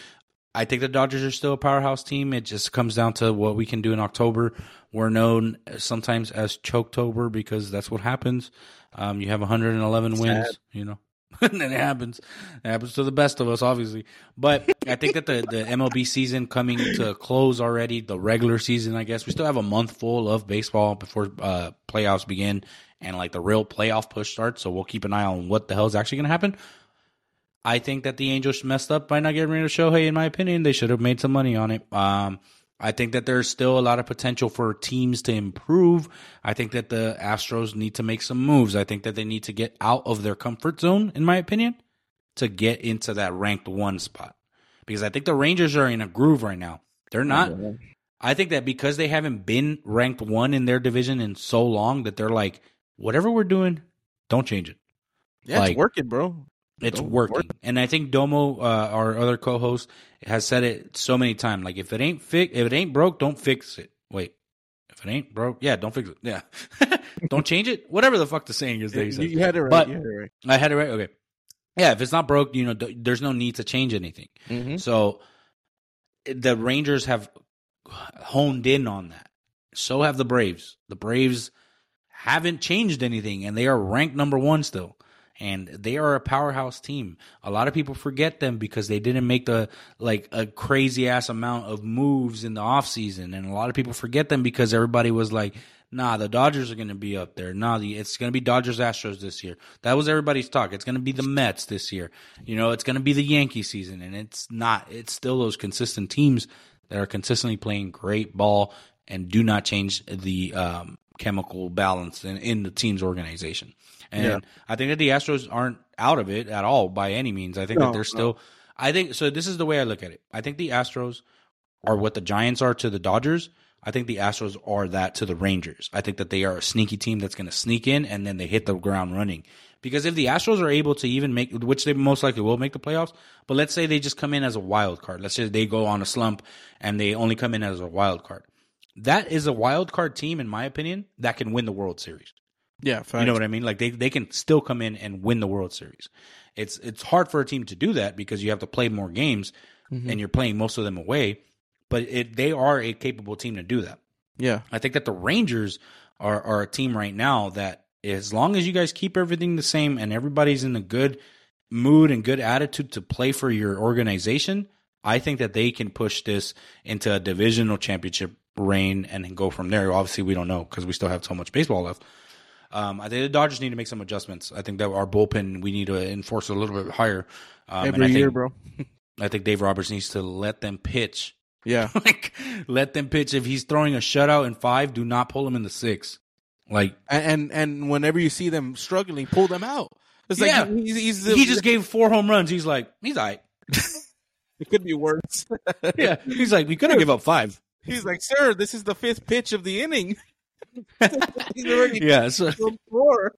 I think the Dodgers are still a powerhouse team. It just comes down to what we can do in October. We're known sometimes as Choketober because that's what happens. Um, you have 111 wins, you know, and it happens. It happens to the best of us, obviously. But I think that the, the MLB season coming to a close already, the regular season, I guess we still have a month full of baseball before uh, playoffs begin and like the real playoff push starts. So we'll keep an eye on what the hell is actually going to happen. I think that the Angels messed up by not getting rid of Shohei. In my opinion, they should have made some money on it. Um, I think that there's still a lot of potential for teams to improve. I think that the Astros need to make some moves. I think that they need to get out of their comfort zone, in my opinion, to get into that ranked one spot. Because I think the Rangers are in a groove right now. They're not. I think that because they haven't been ranked one in their division in so long that they're like, whatever we're doing, don't change it. Yeah, Like- it's working, bro. It's working. work. And I think Domo, uh, our other co-host, has said it so many times. Like if it ain't fi- if it ain't broke, don't fix it. Wait, if it ain't broke, yeah, don't fix it. Yeah, don't change it. Whatever the fuck the saying is. That You, had it right. But- you had it right. I had it right. Okay. Yeah, if it's not broke, you know, there's no need to change anything. Mhm. So the Rangers have honed in on that. So have the Braves. The Braves haven't changed anything and they are ranked number one still. And they are a powerhouse team. A lot of people forget them because they didn't make the like a crazy ass amount of moves in the offseason. And a lot of people forget them because everybody was like, nah, the Dodgers are gonna be up there. Nah, the, it's gonna be Dodgers Astros this year. That was everybody's talk. It's gonna be the Mets this year. You know, it's gonna be the Yankee season. And it's not. It's still those consistent teams that are consistently playing great ball and do not change the um, chemical balance in, in the team's organization. And Yeah. I think that the Astros aren't out of it at all by any means. I think No, that they're no. still. I think so. This is the way I look at it. I think the Astros are what the Giants are to the Dodgers. I think the Astros are that to the Rangers. I think that they are a sneaky team that's going to sneak in and then they hit the ground running. Because if the Astros are able to even make, which they most likely will make the playoffs, but let's say they just come in as a wild card. Let's say they go on a slump and they only come in as a wild card. That is a wild card team, in my opinion, that can win the World Series. Yeah, facts. You know what I mean? Like they, they can still come in and win the World Series. It's it's hard for a team to do that because you have to play more games Mhm. and you're playing most of them away. But it, they are a capable team to do that. Yeah, I think that the Rangers are, are a team right now that as long as you guys keep everything the same and everybody's in a good mood and good attitude to play for your organization, I think that they can push this into a divisional championship reign and go from there. Obviously, we don't know because we still have so much baseball left. Um, I think the Dodgers need to make some adjustments. I think that our bullpen we need to enforce a little bit higher. Um, every I think, year, bro. I think Dave Roberts needs to let them pitch Yeah, like let them pitch. If he's throwing a shutout in five, do not pull him in the six. Like and and, and whenever you see them struggling, pull them out. It's like Yeah. he's, he's the, he just gave four home runs. He's like, he's all right. it could be worse. Yeah, he's like, we could have give up five. He's like, sir, this is the fifth pitch of the inning. he's already Yeah, so four.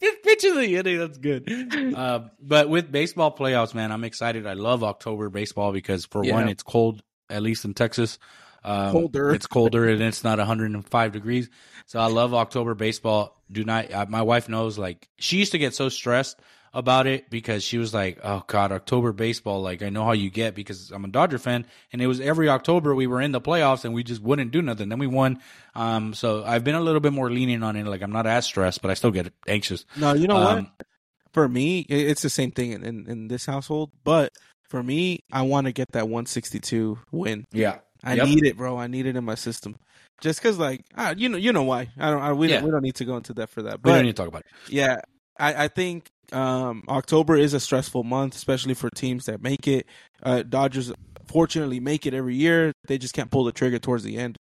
fifth pitch of the inning. That's good. Uh, but with baseball playoffs, man, I'm excited. I love October baseball because for Yeah. one, it's cold, at least in Texas. Um, Colder. It's colder and it's not 105 degrees. So I love October baseball. Do not. Uh, my wife knows. Like she used to get so stressed about it because she was like, "Oh God, October baseball. Like I know how you get because I'm a Dodger fan, and it was every October we were in the playoffs and we just wouldn't do nothing. Then we won. Um, so I've been a little bit more lenient on it. Like I'm not as stressed, but I still get anxious. No, you know what? Um, For me, it's the same thing in, in, in this household. But for me, I want to get that 162 win. Yeah, I Yep. need it, bro. I need it in my system. Just because, like, ah, you know, you know why. I don't. I, we Yeah. don't. We don't need to go into that for that. we But don't need to talk about it. yeah, I, I think um, October is a stressful month, especially for teams that make it. Uh, Dodgers fortunately make it every year. They just can't pull the trigger towards the end.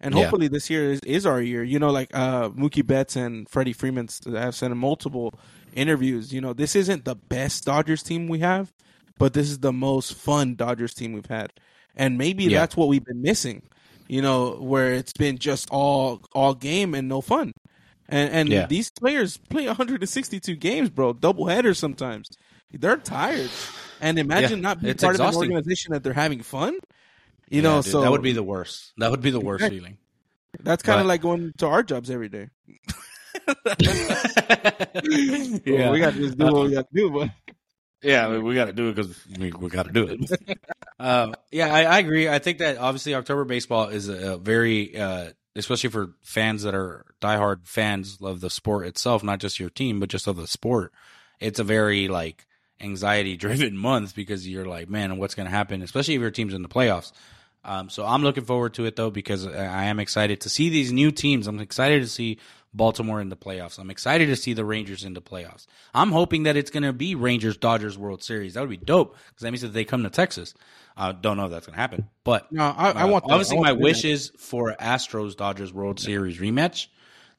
And Yeah. hopefully this year is, is our year. You know, like uh, Mookie Betts and Freddie Freeman have said in multiple interviews. You know, this isn't the best Dodgers team we have, but this is the most fun Dodgers team we've had. And maybe Yeah. that's what we've been missing. You know, where it's been just all all game and no fun. And and Yeah. these players play 162 games, bro, double headers sometimes. They're tired. And imagine Yeah, not being part exhausting. of an organization that they're having fun. You Yeah, know, dude, so that would be the worst. That would be the worst Exactly. feeling. that's kind of like going to our jobs every day. yeah, we got to just do what we got to do. But Yeah, we, we got to do it because we, we got to do it. um, yeah, I, I agree. I think that obviously October baseball is a, a very, uh, especially for fans that are diehard fans of the sport itself, not just your team, but just of the sport. It's a very like anxiety driven month because you're like, man, what's going to happen? Especially if your team's in the playoffs. Um, so I'm looking forward to it though because I am excited to see these new teams. I'm excited to see Baltimore in the playoffs. I'm excited to see the Rangers in the playoffs. I'm hoping that it's going to be Rangers Dodgers World Series. That would be dope because that means that they come to Texas. I don't know if that's going to happen, but no, I, I want that. obviously I want my wish is for Astros Dodgers World Series rematch.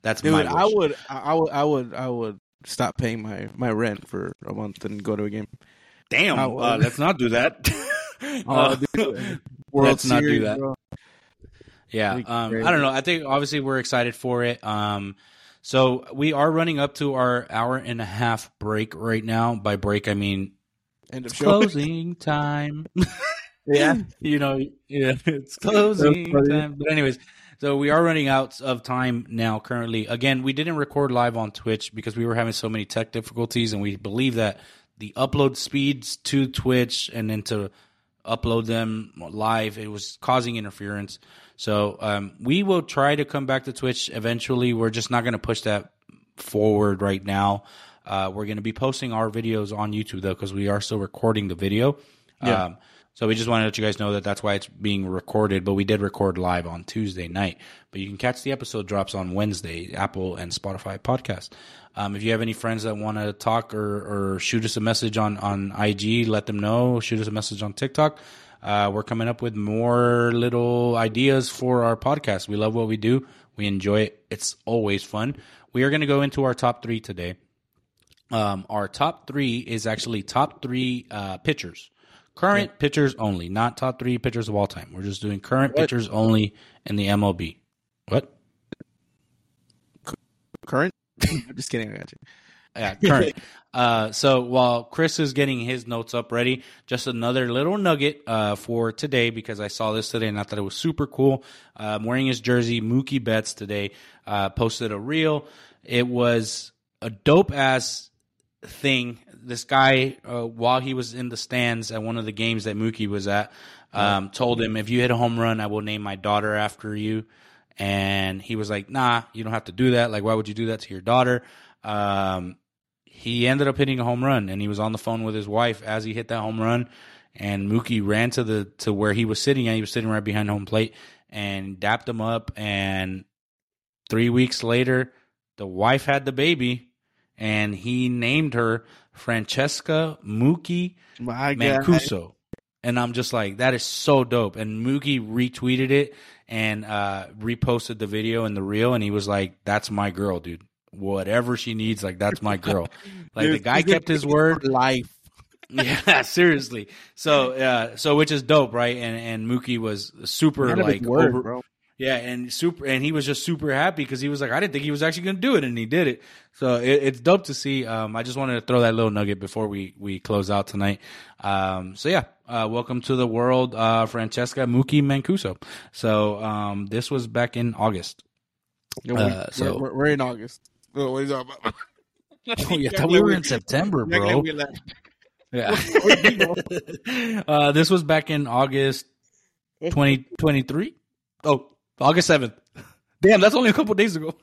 That's Dude, my wish. I would, I would, I would, I would stop paying my my rent for a month and go to a game. Damn, uh, let's not do that. Oh, Uh, dude. World Let's not do that. bro. Yeah, um. I don't know. I think obviously we're excited for it. Um, so we are running up to our hour and a half break right now. By break, I mean End of closing time. Yeah. you know, yeah, it's closing time. But anyways, so we are running out of time now. Currently, again, we didn't record live on Twitch because we were having so many tech difficulties, and we believe that the upload speeds to Twitch and then to upload them live, it was causing interference. So um, we will try to come back to Twitch eventually. We're just not going to push that forward right now. Uh, we're going to be posting our videos on YouTube though, because we are still recording the video. Yeah. Um, so we just want to let you guys know that that's why it's being recorded. But we did record live on Tuesday night. But you can catch the episode drops on Wednesday, Apple and Spotify podcast. Um, if you have any friends that want to talk or, or shoot us a message on, on IG, let them know. Shoot us a message on TikTok. Uh, we're coming up with more little ideas for our podcast. We love what we do. We enjoy it. It's always fun. We are going to go into our top three today. Um, our top three is actually top three uh, pitchers, current pitchers only, not top three pitchers of all time. We're just doing current What? pitchers only in the MLB. What? Current? I'm just kidding. I got you. Yeah, current. uh, so while Chris is getting his notes up ready, just another little nugget uh, for today because I saw this today and I thought it was super cool. Uh, I'm wearing his jersey. Mookie Betts today uh, posted a reel. It was a dope ass thing. This guy, uh, while he was in the stands at one of the games that Mookie was at, um, told him, "If you hit a home run, I will name my daughter after you." And he was like, "Nah, you don't have to do that. Like, why would you do that to your daughter?" Um, he ended up hitting a home run, and he was on the phone with his wife as he hit that home run. And Mookie ran to the to where he was sitting at. He was sitting right behind home plate and dapped him up. And three weeks later, the wife had the baby, and he named her Francesca Mookie My God. Mancuso. And I'm just like, that is so dope. And Mookie retweeted it and uh, reposted the video and the reel, and he was like, "That's my girl, dude. Whatever she needs, like that's my girl." Like the guy kept his word. Life. Yeah, seriously. So, uh, so which is dope, right? And and Mookie was super Man of his like word, over. Yeah, and super, and he was just super happy because he was like, I didn't think he was actually going to do it, and he did it. So it, it's dope to see. Um, I just wanted to throw that little nugget before we we close out tonight. Um, so yeah, uh, welcome to the world, uh, Francesca Mookie Mancuso. So um, this was back in August. Know, we- Uh, so- we're, we're, in August. What are you talking about? Oh, yeah, I thought we were in September, bro. Yeah. uh, this was back in August 2023. Oh, August 7th. Damn, that's only a couple days ago.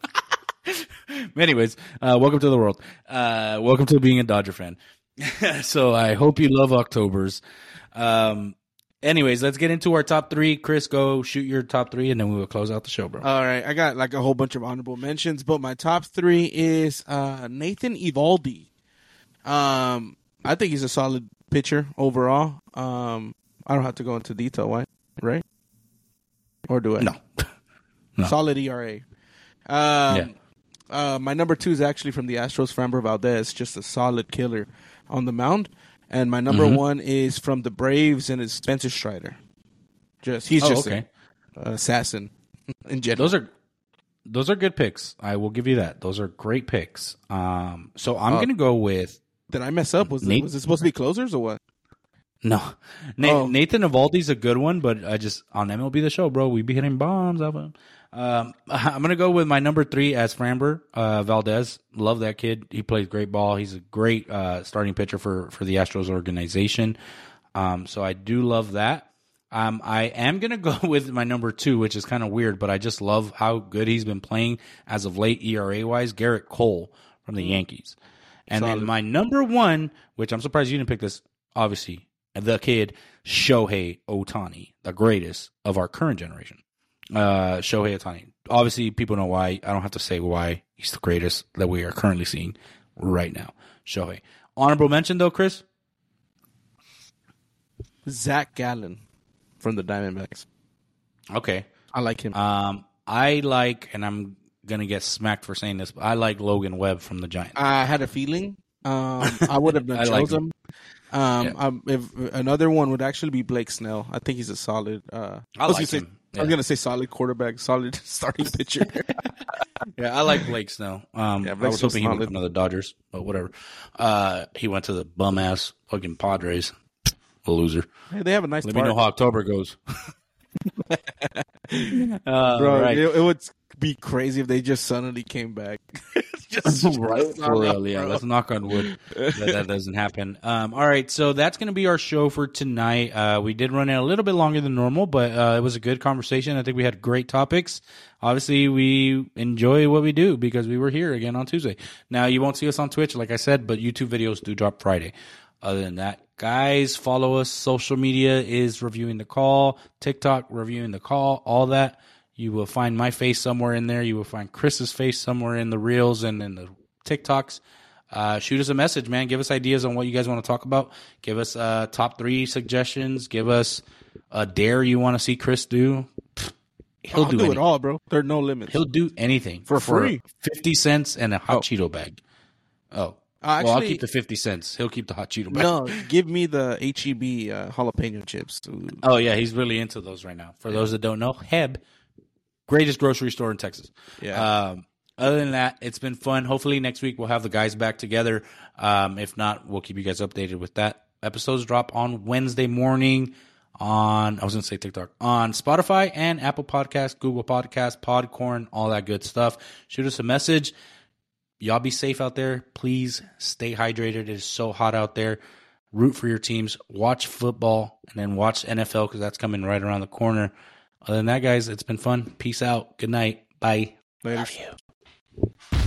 Anyways, uh, welcome to the world. Uh, welcome to being a Dodger fan. so I hope you love Octobers. Um, anyways, let's get into our top three. Chris, go shoot your top three, and then we will close out the show, bro. All right, I got like a whole bunch of honorable mentions, but my top three is uh, Nathan Eovaldi. Um, I think he's a solid pitcher overall. Um, I don't have to go into detail, why? Right? Or do I? no. No. Solid ERA. Um, uh, my number two is actually from the Astros, Framber Valdez, just a solid killer on the mound. And my number Mhm. one is from the Braves, and it's Spencer Strider. Just he's Oh, just okay. an assassin in general. Those are those are good picks. I will give you that. Those are great picks. Um, so I'm Uh, gonna go with Did I mess up? Was Nate- it, was it supposed to be closers or what? No. Na- Oh. Nathan a good one, but I just on MLB the show, bro. We be hitting bombs. Um, I'm gonna go with my number three as Framber uh, Valdez. Love that kid. He plays great ball. He's a great uh, starting pitcher for for the Astros organization. Um, so I do love that. Um, I am gonna go with my number two, which is kind of weird, but I just love how good he's been playing as of late, ERA wise. Gerrit Cole from the Yankees, and Solid. then my number one, which I'm surprised you didn't pick this. Obviously, the kid Shohei Ohtani, the greatest of our current generation. Uh, Shohei Ohtani. Obviously, people know why. I don't have to say why he's the greatest that we are currently seeing right now. Shohei. Honorable mention though, Chris. Zach Gallen from the Diamondbacks. Okay. I like him. Um, I like, and I'm gonna get smacked for saying this, but I like Logan Webb from the Giants. I had a feeling. Um, I would have I chose like him. Um, Yeah. um, if another one would actually be Blake Snell. I think he's a solid. Uh, I was like gonna say- him. I was gonna say solid quarterback, solid starting pitcher. Yeah, I like Blake Snell. Um, Yeah, I was Snell's hoping he went solid. to another Dodgers, but whatever. Uh, he went to the bum ass fucking Padres. A loser. hey, they have a nice Let me know how October goes. uh, Bro, right. it, it would be crazy if they just suddenly came back. just right for real, yeah. Let's knock on wood that that doesn't happen. Um, all right, so that's going to be our show for tonight. Uh, we did run it a little bit longer than normal, but uh, it was a good conversation. I think we had great topics. Obviously, we enjoy what we do because we were here again on Tuesday. Now you won't see us on Twitch, like I said, but YouTube videos do drop Friday. Other than that, guys, follow us. Social media is reviewing the call, TikTok reviewing the call, all that. You will find my face somewhere in there. You will find Chris's face somewhere in the reels and in the TikToks. Uh, shoot us a message, man. Give us ideas on what you guys want to talk about. Give us uh, top three suggestions. Give us a dare you want to see Chris do. He'll do, do, it all, bro. There are no limits. He'll do anything For free. fifty cents and a hot Oh. Cheeto bag. Oh, Uh, well, I'll keep the fifty cents. He'll keep the hot Cheeto bag. no, give me the HEB uh, jalapeno chips. Ooh. Oh yeah, he's really into those right now. For those that don't know, Heb, greatest grocery store in Texas. Yeah. Um, other than that, it's been fun. Hopefully next week we'll have the guys back together. Um, if not, we'll keep you guys updated with that. Episodes drop on Wednesday morning on I was gonna say TikTok on Spotify and Apple Podcast, Google Podcast, Podcorn, all that good stuff. Shoot us a message. Y'all be safe out there. Please stay hydrated. It is so hot out there. Root for your teams. Watch football and then watch NFL because that's coming right around the corner. Other than that, guys, it's been fun. Peace out. Good night. Bye. Later. Love you.